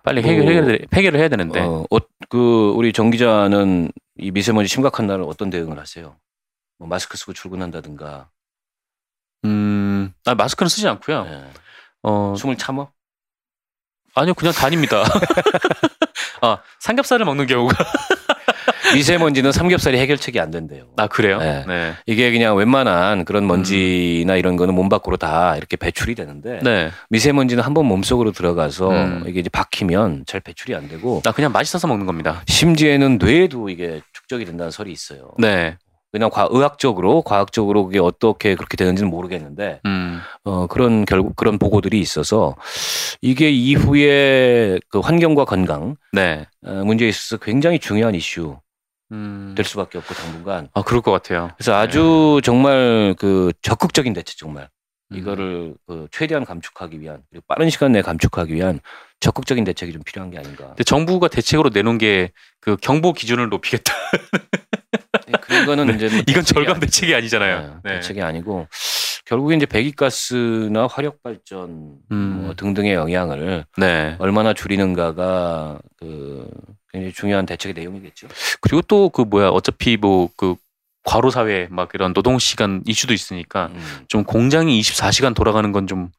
빨리 뭐, 해결, 해결, 해결을 해야 되는데. 어, 어, 그 우리 정 기자는 이 미세먼지 심각한 날 어떤 대응을 하세요? 뭐 마스크 쓰고 출근한다든가 음, 아, 마스크는 쓰지 않고요. 예. 어, 숨을 참어? 아니요, 그냥 다닙니다. 아, 삼겹살을 먹는 경우가. 미세먼지는 삼겹살이 해결책이 안 된대요. 아, 그래요? 네. 네. 이게 그냥 웬만한 그런 먼지나 이런 거는 몸 밖으로 다 이렇게 배출이 되는데 네. 미세먼지는 한번 몸 속으로 들어가서 음. 이게 이제 박히면 잘 배출이 안 되고 나 그냥 맛있어서 먹는 겁니다. 심지어는 뇌에도 이게 축적이 된다는 설이 있어요. 네. 그냥 과, 의학적으로 과학적으로 그게 어떻게 그렇게 되는지는 모르겠는데 음, 어 그런 결국 그런 보고들이 있어서 이게 이후에 그 환경과 건강 네. 어, 문제에 있어서 굉장히 중요한 이슈 음. 될 수밖에 없고 당분간 아, 그럴 것 같아요. 그래서 아주 정말 그 적극적인 대책 정말 음. 이거를 그 최대한 감축하기 위한 그리고 빠른 시간 내에 감축하기 위한 적극적인 대책이 좀 필요한 게 아닌가. 근데 정부가 대책으로 내놓은 게 그 경보 기준을 높이겠다. 네, 그거는 네, 이제 뭐 이건 절감 대책이 아니잖아요. 네, 네. 대책이 아니고 결국에 이제 배기가스나 화력 발전 음. 뭐 등등의 영향을 네. 얼마나 줄이는가가 그 굉장히 중요한 대책의 내용이겠죠. 그리고 또 그 뭐야 어차피 뭐 그 과로 사회 막 이런 노동 시간 이슈도 있으니까 음. 좀 공장이 24시간 돌아가는 건 좀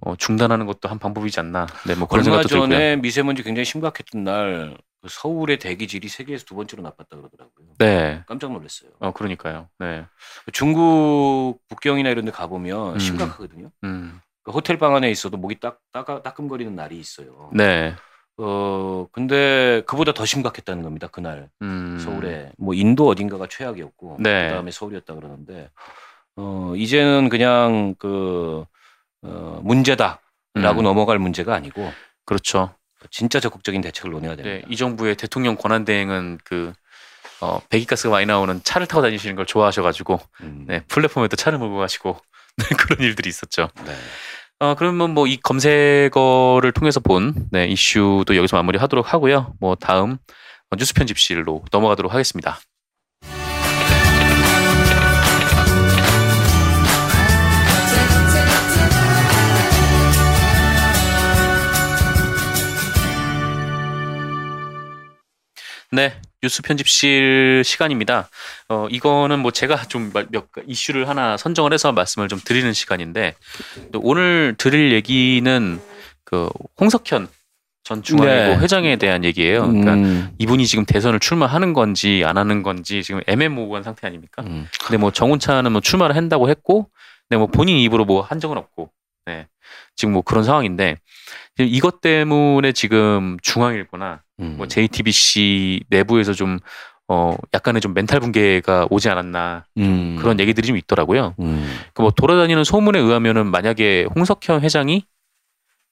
어, 중단하는 것도 한 방법이지 않나. 네, 뭐 그런 얼마 생각도 들고요. 전에 미세먼지 굉장히 심각했던 날그 서울의 대기질이 세계에서 두 번째로 나빴다 그러더라고요. 네. 깜짝 놀랐어요. 어 그러니까요. 네. 중국 북경이나 이런 데 가보면 음. 심각하거든요. 음. 그 호텔 방 안에 있어도 목이 딱 따가, 따끔거리는 날이 있어요. 네. 어 근데 그보다 더 심각했다는 겁니다. 그날 음. 서울에 뭐 인도 어딘가가 최악이었고 네. 그다음에 서울이었다 그러는데 어 이제는 그냥 그 어, 문제다라고 음. 넘어갈 문제가 아니고 그렇죠. 진짜 적극적인 대책을 논해야 네, 됩니다. 이 정부의 대통령 권한 대행은 그 어, 배기가스가 많이 나오는 차를 타고 다니시는 걸 좋아하셔가지고 음, 네, 플랫폼에도 차를 몰고 가시고 네, 그런 일들이 있었죠. 네. 어, 그러면 뭐 이 검색어를 통해서 본 네, 이슈도 여기서 마무리하도록 하고요. 뭐 다음 어, 뉴스 편집실로 넘어가도록 하겠습니다. 네, 뉴스 편집실 시간입니다. 어, 이거는 뭐 제가 좀 몇 이슈를 하나 선정을 해서 말씀을 좀 드리는 시간인데 또 오늘 드릴 얘기는 그 홍석현 전 중앙일보 네. 회장에 대한 얘기예요. 그러니까 음, 이분이 지금 대선을 출마하는 건지 안 하는 건지 지금 애매모호한 상태 아닙니까? 음. 근데 뭐 정운차는 뭐 출마를 한다고 했고, 근데 뭐 본인 입으로 뭐 한 적은 없고, 네 지금 뭐 그런 상황인데 이것 때문에 지금 중앙일보나 음. 뭐 JTBC 내부에서 좀 어 약간의 좀 멘탈 붕괴가 오지 않았나 음. 그런 얘기들이 좀 있더라고요. 음. 그뭐 돌아다니는 소문에 의하면은 만약에 홍석현 회장이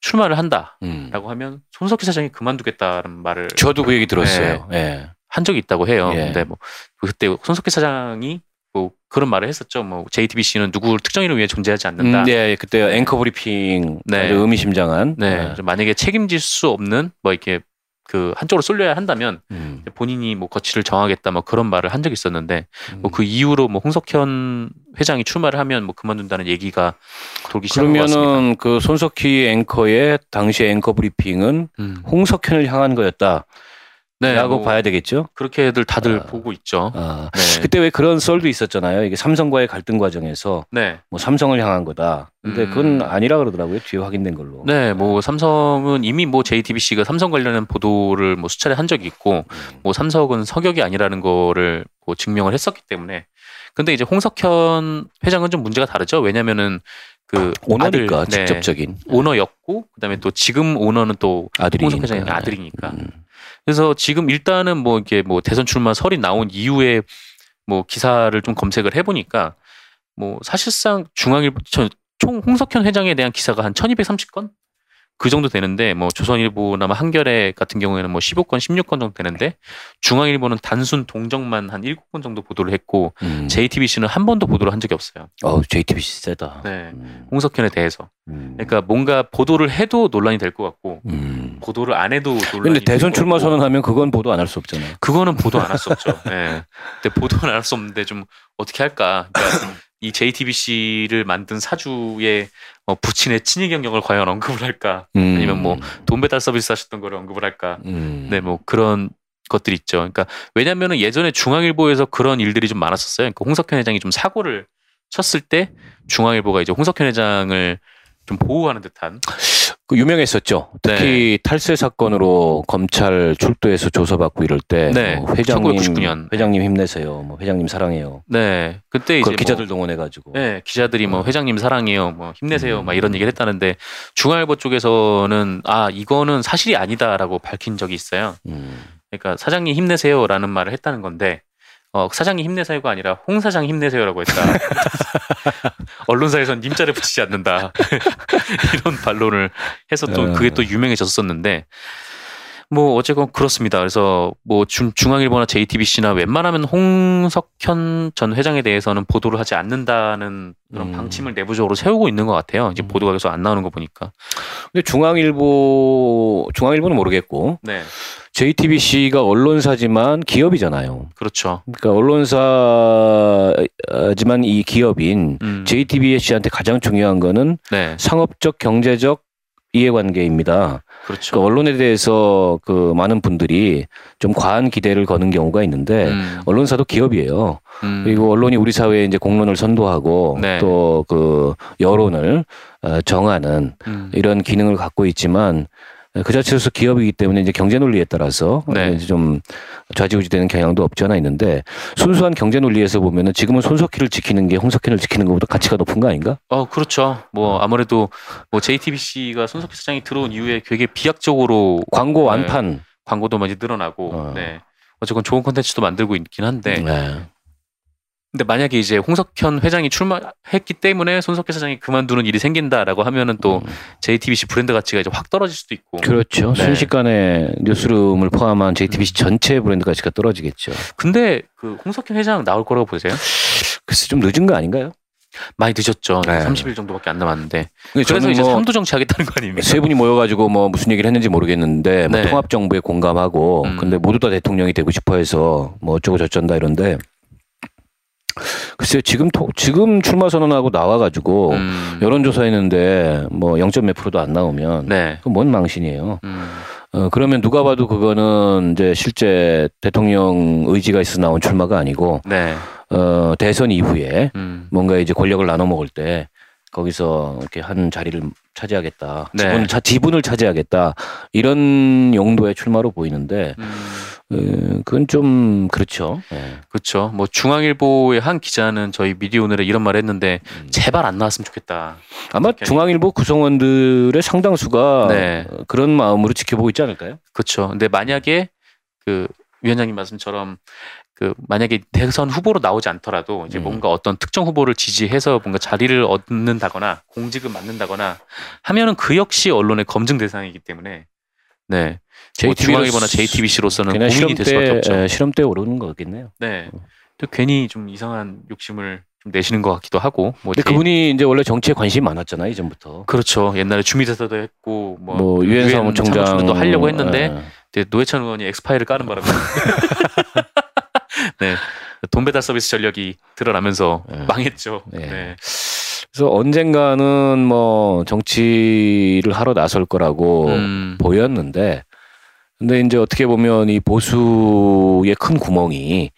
출마를 한다라고 음. 하면 손석희 사장이 그만두겠다는 말을 저도 그 얘기 들었어요. 예. 한 적이 있다고 해요. 예. 근데 뭐 그때 손석희 사장이 뭐 그런 말을 했었죠. 뭐 JTBC는 누구 특정인을 위해 존재하지 않는다. 음, 네, 그때 앵커 브리핑 네. 의미심장한. 네. 만약에 책임질 수 없는 뭐 이렇게 그 한쪽으로 쏠려야 한다면 음. 본인이 뭐 거취를 정하겠다 뭐 그런 말을 한 적이 있었는데 음. 뭐그 이후로 뭐 홍석현 회장이 출마를 하면 뭐 그만둔다는 얘기가 돌기 시작한 것 같습니다. 그러면은 그 손석희 앵커의 당시 앵커 브리핑은 음. 홍석현을 향한 거였다 라고 네, 뭐 봐야 되겠죠. 그렇게들 다들 아. 보고 있죠. 아, 네. 그때 왜 그런 썰도 있었잖아요. 이게 삼성과의 갈등 과정에서 네. 뭐 삼성을 향한 거다. 근데 음. 그건 아니라 그러더라고요. 뒤에 확인된 걸로. 네, 뭐 삼성은 이미 뭐 JTBC가 삼성 관련한 보도를 뭐 수차례 한 적이 있고 음. 뭐 삼성은 서격이 아니라는 거를 뭐 증명을 했었기 때문에 근데 이제 홍석현 회장은 좀 문제가 다르죠. 왜냐면은 그 오너니까 아들, 네, 직접적인 오너였고 그다음에 또 지금 오너는 또 아들이 홍석현 회장의 아들이니까. 음. 그래서 지금 일단은 뭐 이게 뭐 대선 출마 설이 나온 이후에 뭐 기사를 좀 검색을 해보니까 뭐 사실상 중앙일보 저- 총 홍석현 회장에 대한 기사가 한 1230건 그 정도 되는데 뭐 조선일보나 뭐 한겨레 같은 경우에는 뭐 15건, 16건 정도 되는데 중앙일보는 단순 동정만 한 7건 정도 보도를 했고 음. JTBC는 한 번도 보도를 한 적이 없어요. 어, JTBC 세다. 네. 음. 홍석현에 대해서. 음. 그러니까 뭔가 보도를 해도 논란이 될 것 같고 음. 보도를 안 해도 논란이 근데 대선 출마. 선언하면 그건 보도 안 할 수 없잖아요. 그거는 보도 안 할 수 없죠. 예. 근데 보도는 안 할 수 없는데 좀 어떻게 할까? 그러니까 이 JTBC를 만든 사주의 어, 부친의 친위 경력을 과연 언급을 할까? 음. 아니면 뭐 돈 배달 서비스 하셨던 거를 언급을 할까? 음. 네, 뭐 그런 것들이 있죠. 그러니까 왜냐면은 예전에 중앙일보에서 그런 일들이 좀 많았었어요. 그러니까 홍석현 회장이 좀 사고를 쳤을 때 중앙일보가 이제 홍석현 회장을 좀 보호하는 듯한 그 유명했었죠. 특히 탈세 사건으로 검찰 출두해서 조사받고 이럴 때 네. 뭐 회장님 1999년. 회장님 힘내세요. 뭐 회장님 사랑해요. 네 그때 이제 그 기자들 뭐, 동원해 가지고. 네 기자들이 뭐 어. 회장님 사랑해요 뭐 힘내세요 음. 막 이런 얘기를 했다는데 중앙일보 쪽에서는 아 이거는 사실이 아니다라고 밝힌 적이 있어요. 음. 그러니까 사장님 힘내세요라는 말을 했다는 건데 어, 사장님 힘내세요가 아니라 홍 사장 힘내세요라고 했다. 언론사에선 님자를 붙이지 않는다. 이런 반론을 해서 또 어. 그게 또 유명해졌었는데 뭐 어쨌건 그렇습니다. 그래서 뭐 중, 중앙일보나 JTBC나 웬만하면 홍석현 전 회장에 대해서는 보도를 하지 않는다는 그런 음. 방침을 내부적으로 세우고 있는 것 같아요. 이제 음. 보도가 계속 안 나오는 거 보니까. 근데 중앙일보 중앙일보는 모르겠고 네, JTBC가 언론사지만 기업이잖아요. 그렇죠. 그러니까 언론사지만 이 기업인 음, JTBC한테 가장 중요한 거는 네, 상업적 경제적 이해관계입니다. 그렇죠. 그 언론에 대해서 그 많은 분들이 좀 과한 기대를 거는 경우가 있는데 음, 언론사도 기업이에요. 음, 그리고 언론이 우리 사회에 이제 공론을 선도하고 네. 또그 여론을 어, 정하는 음, 이런 기능을 갖고 있지만 그 자체로서 기업이기 때문에 이제 경제 논리에 따라서 네. 좀 좌지우지되는 경향도 없지 않아 있는데 순수한 경제 논리에서 보면은 지금은 손석희를 지키는 게 홍석현을 지키는 것보다 가치가 높은 거 아닌가? 어, 그렇죠. 뭐 아무래도 뭐 JTBC가 손석희 사장이 들어온 이후에 되게 비약적으로 광고 네. 완판. 광고도 많이 늘어나고, 어. 네. 어쨌건 좋은 콘텐츠도 만들고 있긴 한데, 네. 근데 만약에 이제 홍석현 회장이 출마했기 때문에 손석희 사장이 그만두는 일이 생긴다라고 하면은 또 음. JTBC 브랜드 가치가 이제 확 떨어질 수도 있고. 그렇죠. 네. 순식간에 뉴스룸을 포함한 JTBC 전체 브랜드 가치가 떨어지겠죠. 근데 그 홍석현 회장 나올 거라고 보세요? 글쎄 좀 늦은 거 아닌가요? 많이 늦었죠. 네. 30일 정도밖에 안 남았는데. 그래서 이제 뭐 삼도 정치하겠다는 거 아닙니까? 세 분이 모여가지고 뭐 무슨 얘기를 했는지 모르겠는데 뭐 네. 통합 정부에 공감하고 음. 근데 모두 다 대통령이 되고 싶어해서 뭐 어쩌고 저쩐다 이런데 글쎄 지금 토, 지금 출마 선언하고 나와가지고 음, 여론조사했는데 뭐 0. 몇 프로도 안 나오면 네. 그건 뭔 망신이에요. 음, 어, 그러면 누가 봐도 그거는 이제 실제 대통령 의지가 있어 나온 출마가 아니고 네. 어, 대선 이후에 음, 뭔가 이제 권력을 나눠 먹을 때 거기서 이렇게 한 자리를 차지하겠다. 네. 지분, 차, 지분을 차지하겠다. 이런 용도의 출마로 보이는데 음. 어, 그건 좀 그렇죠. 예. 그렇죠. 뭐 중앙일보의 한 기자는 저희 미디어 오늘에 이런 말을 했는데 음. 제발 안 나왔으면 좋겠다. 아마. 중앙일보 구성원들의 상당수가 네. 어, 그런 마음으로 지켜보고 있지 않을까요? 그렇죠. 근데 만약에 그 위원장님 말씀처럼 그 만약에 대선 후보로 나오지 않더라도 이제 음. 뭔가 어떤 특정 후보를 지지해서 뭔가 자리를 얻는다거나 공직을 맡는다거나 하면은 그 역시 언론의 검증 대상이기 때문에 네. 뭐 JTB로 중앙일보나 JTBC로서는 고민이 될 수밖에 없죠. 예, 실험대에 오르는 거겠네요. 네. 또 괜히 좀 이상한 욕심을 좀 내시는 것 같기도 하고. 뭐 근데 제- 그분이 이제 원래 정치에 관심이 많았잖아요 이전부터. 그렇죠. 옛날에 주미대사도 했고 뭐, 뭐 유엔 사무총장 사무총장도 하려고 했는데 예. 이제 노회찬 의원이 엑스파일을 까는 바람에 네. 돈 배달 서비스 전력이 드러나면서 네. 망했죠. 네. 네. 그래서 언젠가는 뭐 정치를 하러 나설 거라고 음, 보였는데 근데 이제 어떻게 보면 이 보수의 큰 구멍이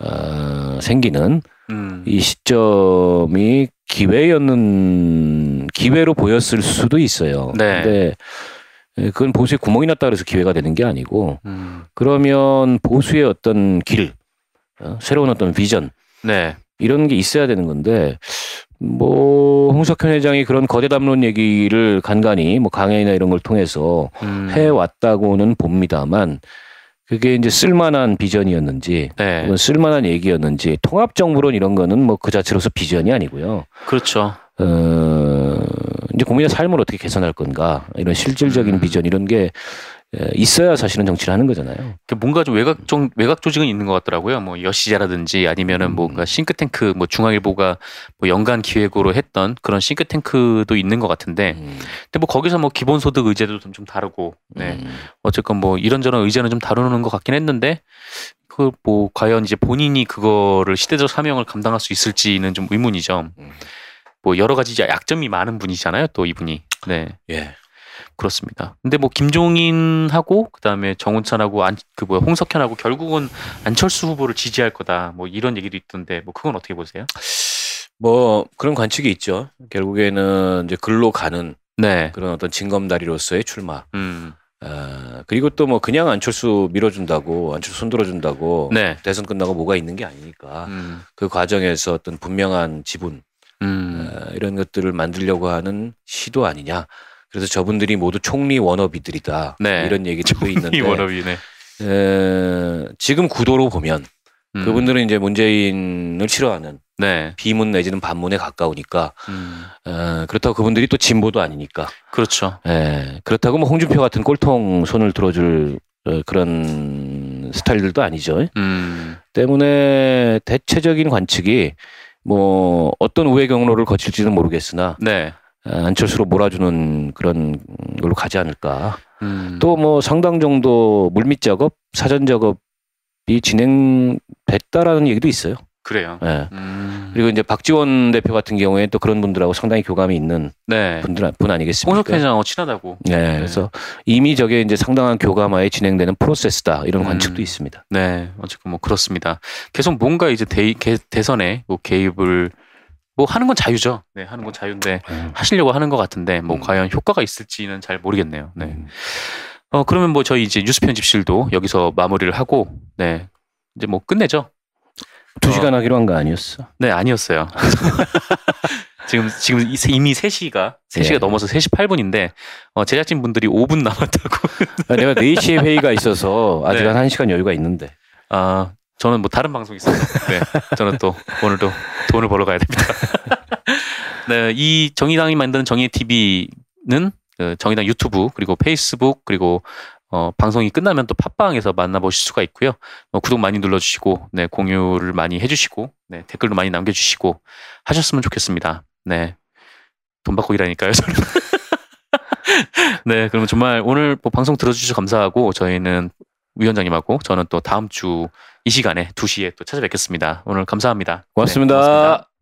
어, 생기는 음, 이 시점이 기회였는 기회로 보였을 수도 있어요. 네. 근데 그건 보수의 구멍이 났다 그래서 기회가 되는 게 아니고 음, 그러면 보수의 어떤 길, 어, 새로운 어떤 비전 네. 이런 게 있어야 되는 건데 뭐 홍석현 회장이 그런 거대 담론 얘기를 간간히 뭐 강연이나 이런 걸 통해서 음, 해 왔다고는 봅니다만 그게 이제 쓸만한 비전이었는지 네. 쓸만한 얘기였는지 통합 정부론 이런 거는 뭐 그 자체로서 비전이 아니고요. 그렇죠. 어 이제 국민의 삶을 어떻게 개선할 건가 이런 실질적인 음. 비전 이런 게 에, 있어야 사실은 정치를 하는 거잖아요. 그 뭔가 좀 외곽 좀 외곽 조직은 있는 것 같더라고요. 뭐 여시자라든지 아니면은 음. 뭔가 싱크탱크 뭐 중앙일보가 뭐 연간 기획으로 했던 그런 싱크탱크도 있는 것 같은데, 음. 근데 뭐 거기서 뭐 기본소득 의제도 좀, 좀 다르고, 네 음. 어쨌건 뭐 이런저런 의제는 좀 다루는 것 같긴 했는데, 그 뭐 과연 이제 본인이 그거를 시대적 사명을 감당할 수 있을지는 좀 의문이죠. 음. 뭐 여러 가지 약점이 많은 분이잖아요. 또 이분이. 네. 예. 그렇습니다. 근데 뭐 김종인하고 그다음에 정운찬하고 안, 그 뭐야 홍석현하고 결국은 안철수 후보를 지지할 거다. 뭐 이런 얘기도 있던데 뭐 그건 어떻게 보세요? 뭐 그런 관측이 있죠. 결국에는 이제 글로 가는 네. 그런 어떤 징검다리로서의 출마. 음. 아, 그리고 또 뭐 그냥 안철수 밀어준다고 안철수 손들어준다고 네. 대선 끝나고 뭐가 있는 게 아니니까 음. 그 과정에서 어떤 분명한 지분 음. 어, 이런 것들을 만들려고 하는 시도 아니냐. 그래서 저분들이 모두 총리 워너비들이다. 네. 이런 얘기도 있는데 이 워너비네. 에, 지금 구도로 보면 음. 그분들은 이제 문재인을 싫어하는 네. 비문 내지는 반문에 가까우니까 음. 어, 그렇다고 그분들이 또 진보도 아니니까 그렇죠. 예, 그렇다고 뭐 홍준표 같은 꼴통 손을 들어줄 어, 그런 스타일들도 아니죠. 음. 때문에 대체적인 관측이 뭐 어떤 우회 경로를 거칠지는 모르겠으나 네. 어, 안철수로 몰아주는 그런 걸로 가지 않을까. 음. 또뭐 상당 정도 물밑 작업, 사전 작업이 진행됐다라는 얘기도 있어요. 그래요. 예. 음. 그리고 이제 박지원 대표 같은 경우에 또 그런 분들하고 상당히 교감이 있는 네. 분들 분 아니겠습니까? 홍석현 회장하고 친하다고. 네, 그래서 이미 저게 이제 상당한 교감하에 진행되는 프로세스다 이런 음. 관측도 있습니다. 네, 어쨌든 뭐 그렇습니다. 계속 뭔가 이제 대, 개- 대선에 뭐 개입을 뭐 하는 건 자유죠. 네, 하는 건 자유인데 하시려고 하는 것 같은데 뭐 음. 과연 효과가 있을지는 잘 모르겠네요. 네. 음. 어 그러면 뭐 저희 이제 뉴스 편집실도 여기서 마무리를 하고 네 이제 뭐 끝내죠. 두 어. 시간 하기로 한 거 아니었어? 네, 아니었어요. 지금 지금 이 이미 3시가 3시가 예. 넘어서 3시 8분인데 어, 제작진 분들이 5분 남았다고. 아, 내가 4시에 회의가 있어서 아직 네. 한 1시간 여유가 있는데. 아, 저는 뭐 다른 방송 있어요. 네. 저는 또 오늘도 돈을 벌어 가야 됩니다. 네, 이 정의당이 만드는 정의 TV는 그 정의당 유튜브 그리고 페이스북 그리고 어, 방송이 끝나면 또 팟빵에서 만나보실 수가 있고요. 어, 구독 많이 눌러주시고, 네, 공유를 많이 해주시고, 네, 댓글도 많이 남겨주시고 하셨으면 좋겠습니다. 네, 돈 받고 일하니까요. 저는. 네, 그러면 정말 오늘 뭐 방송 들어주셔서 감사하고 저희는 위원장님하고 저는 또 다음 주이 시간에 2시에 또 찾아뵙겠습니다. 오늘 감사합니다. 네, 고맙습니다. 고맙습니다.